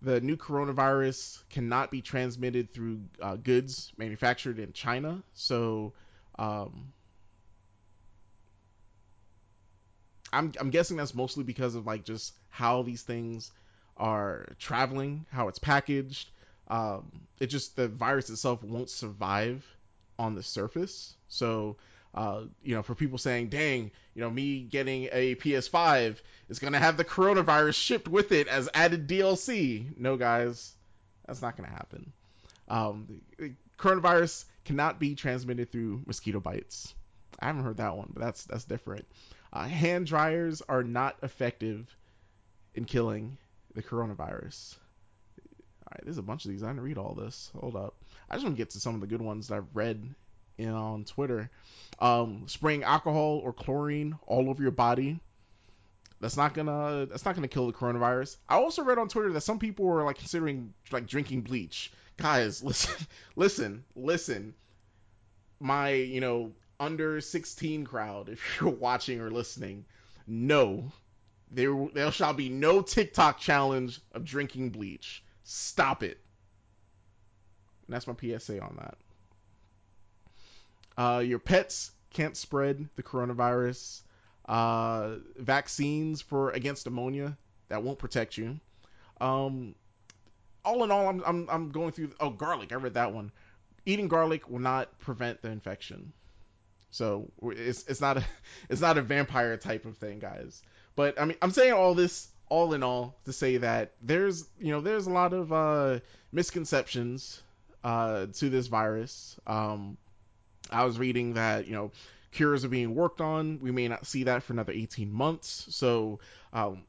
Speaker 1: the new coronavirus cannot be transmitted through uh, goods manufactured in China. So um, I'm I'm guessing that's mostly because of like just how these things are traveling, how it's packaged. Um, it just the virus itself won't survive on the surface. So uh, you know, for people saying, "Dang, you know, me getting a PS5 is gonna have the coronavirus shipped with it as added DLC." No, guys, that's not gonna happen. Um, coronavirus cannot be transmitted through mosquito bites. I haven't heard that one, but that's that's different. Uh, hand dryers are not effective in killing the coronavirus. All right, there's a bunch of these. I didn't read all this. Hold up. I just want to get to some of the good ones that I've read in, on Twitter. Um, spraying alcohol or chlorine all over your body. That's not gonna. That's not gonna kill the coronavirus. I also read on Twitter that some people were like considering like drinking bleach. Guys, listen, listen, listen. My, you know, under 16 crowd, if you're watching or listening, no, there there shall be no TikTok challenge of drinking bleach. Stop it. And that's my PSA on that. Uh, your pets can't spread the coronavirus. Uh, vaccines for against pneumonia that won't protect you. Um, all in all, I'm, I'm I'm going through. Oh, garlic. I read that one. Eating garlic will not prevent the infection. So it's it's not a it's not a vampire type of thing, guys. But I mean, I'm saying all this all in all to say that there's you know there's a lot of uh, misconceptions uh, to this virus. Um, I was reading that you know cures are being worked on. We may not see that for another 18 months. So um,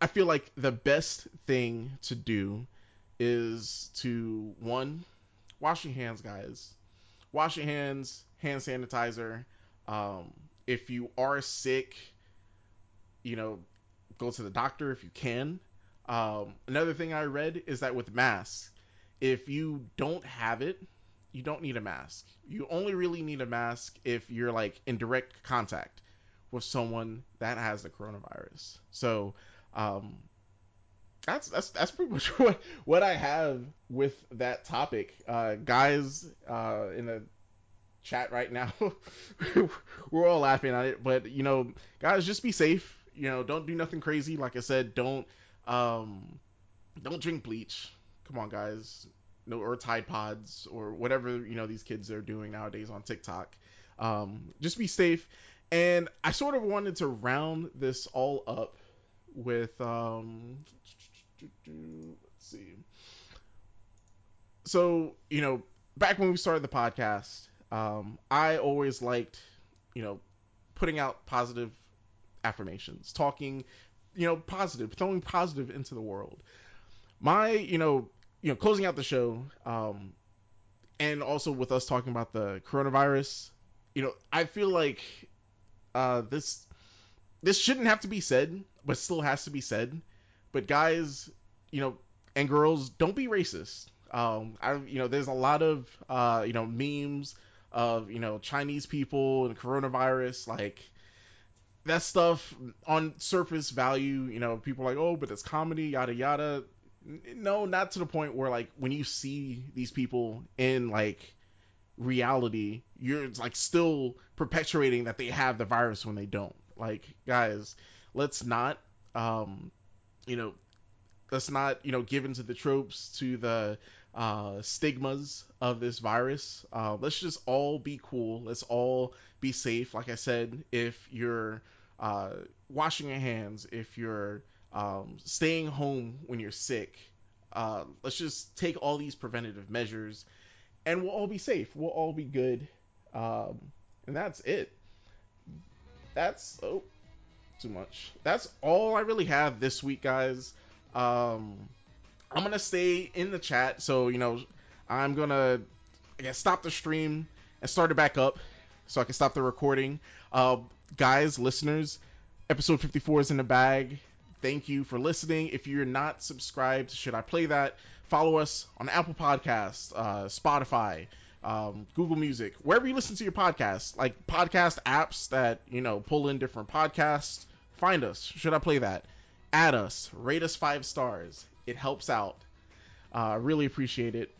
Speaker 1: I feel like the best thing to do is to one wash your hands, guys. Wash your hands, hand sanitizer. Um, if you are sick, you know, go to the doctor if you can. Um, another thing I read is that with masks, if you don't have it, you don't need a mask. You only really need a mask if you're like in direct contact with someone that has the coronavirus. So, um, that's that's that's pretty much what what I have with that topic. Uh, guys, uh, in the chat right now, we're all laughing at it, but you know, guys, just be safe. You know, don't do nothing crazy. Like I said, don't um, don't drink bleach. Come on, guys. No, or Tide Pods or whatever you know these kids are doing nowadays on TikTok. Um, just be safe. And I sort of wanted to round this all up with um, let's see. So you know, back when we started the podcast, um, I always liked you know putting out positive affirmations, talking you know positive, throwing positive into the world. My you know you know closing out the show, um, and also with us talking about the coronavirus, you know I feel like uh, this this shouldn't have to be said, but still has to be said. But guys, you know, and girls, don't be racist. Um, I, you know, there's a lot of, uh, you know, memes of, you know, Chinese people and coronavirus, like, that stuff on surface value, you know, people like, oh, but it's comedy, yada yada. No, not to the point where like when you see these people in like reality, you're like still perpetuating that they have the virus when they don't. Like, guys, let's not, um, you know, let's not, you know, give into the tropes to the uh, stigmas of this virus. Uh, let's just all be cool. Let's all be safe. Like I said, if you're uh, washing your hands, if you're um, staying home when you're sick, uh, let's just take all these preventative measures and we'll all be safe. We'll all be good. Um, and that's it. That's oh, too much. That's all I really have this week, guys. Um, I'm gonna stay in the chat, so you know, I'm gonna I guess stop the stream and start it back up, so I can stop the recording. Uh, guys, listeners, episode 54 is in the bag. Thank you for listening. If you're not subscribed, should I play that? Follow us on Apple Podcasts, uh, Spotify, um, Google Music, wherever you listen to your podcasts, like podcast apps that you know pull in different podcasts. Find us. Should I play that? Add us. Rate us five stars. It helps out. I uh, really appreciate it.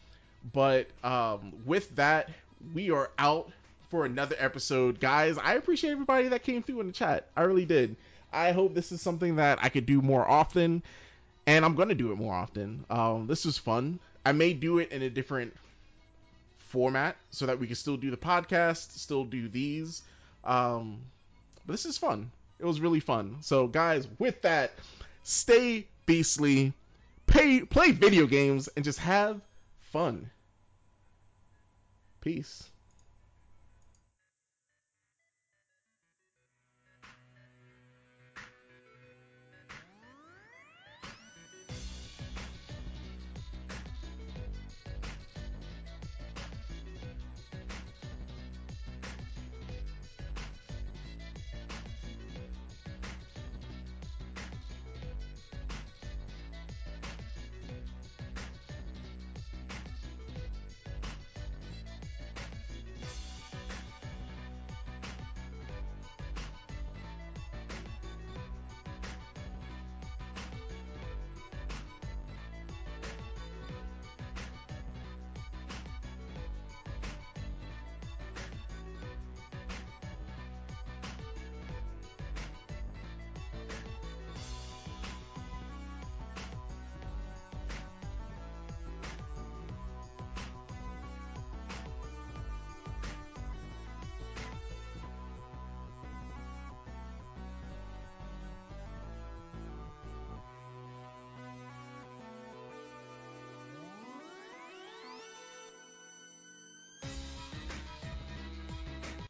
Speaker 1: But um, with that, we are out for another episode, guys. I appreciate everybody that came through in the chat. I really did. I hope this is something that I could do more often and I'm gonna do it more often. Um, this was fun. I may do it in a different format so that we can still do the podcast, still do these. Um, but this is fun. It was really fun. So, guys, with that, stay beastly, pay, play video games, and just have fun. Peace.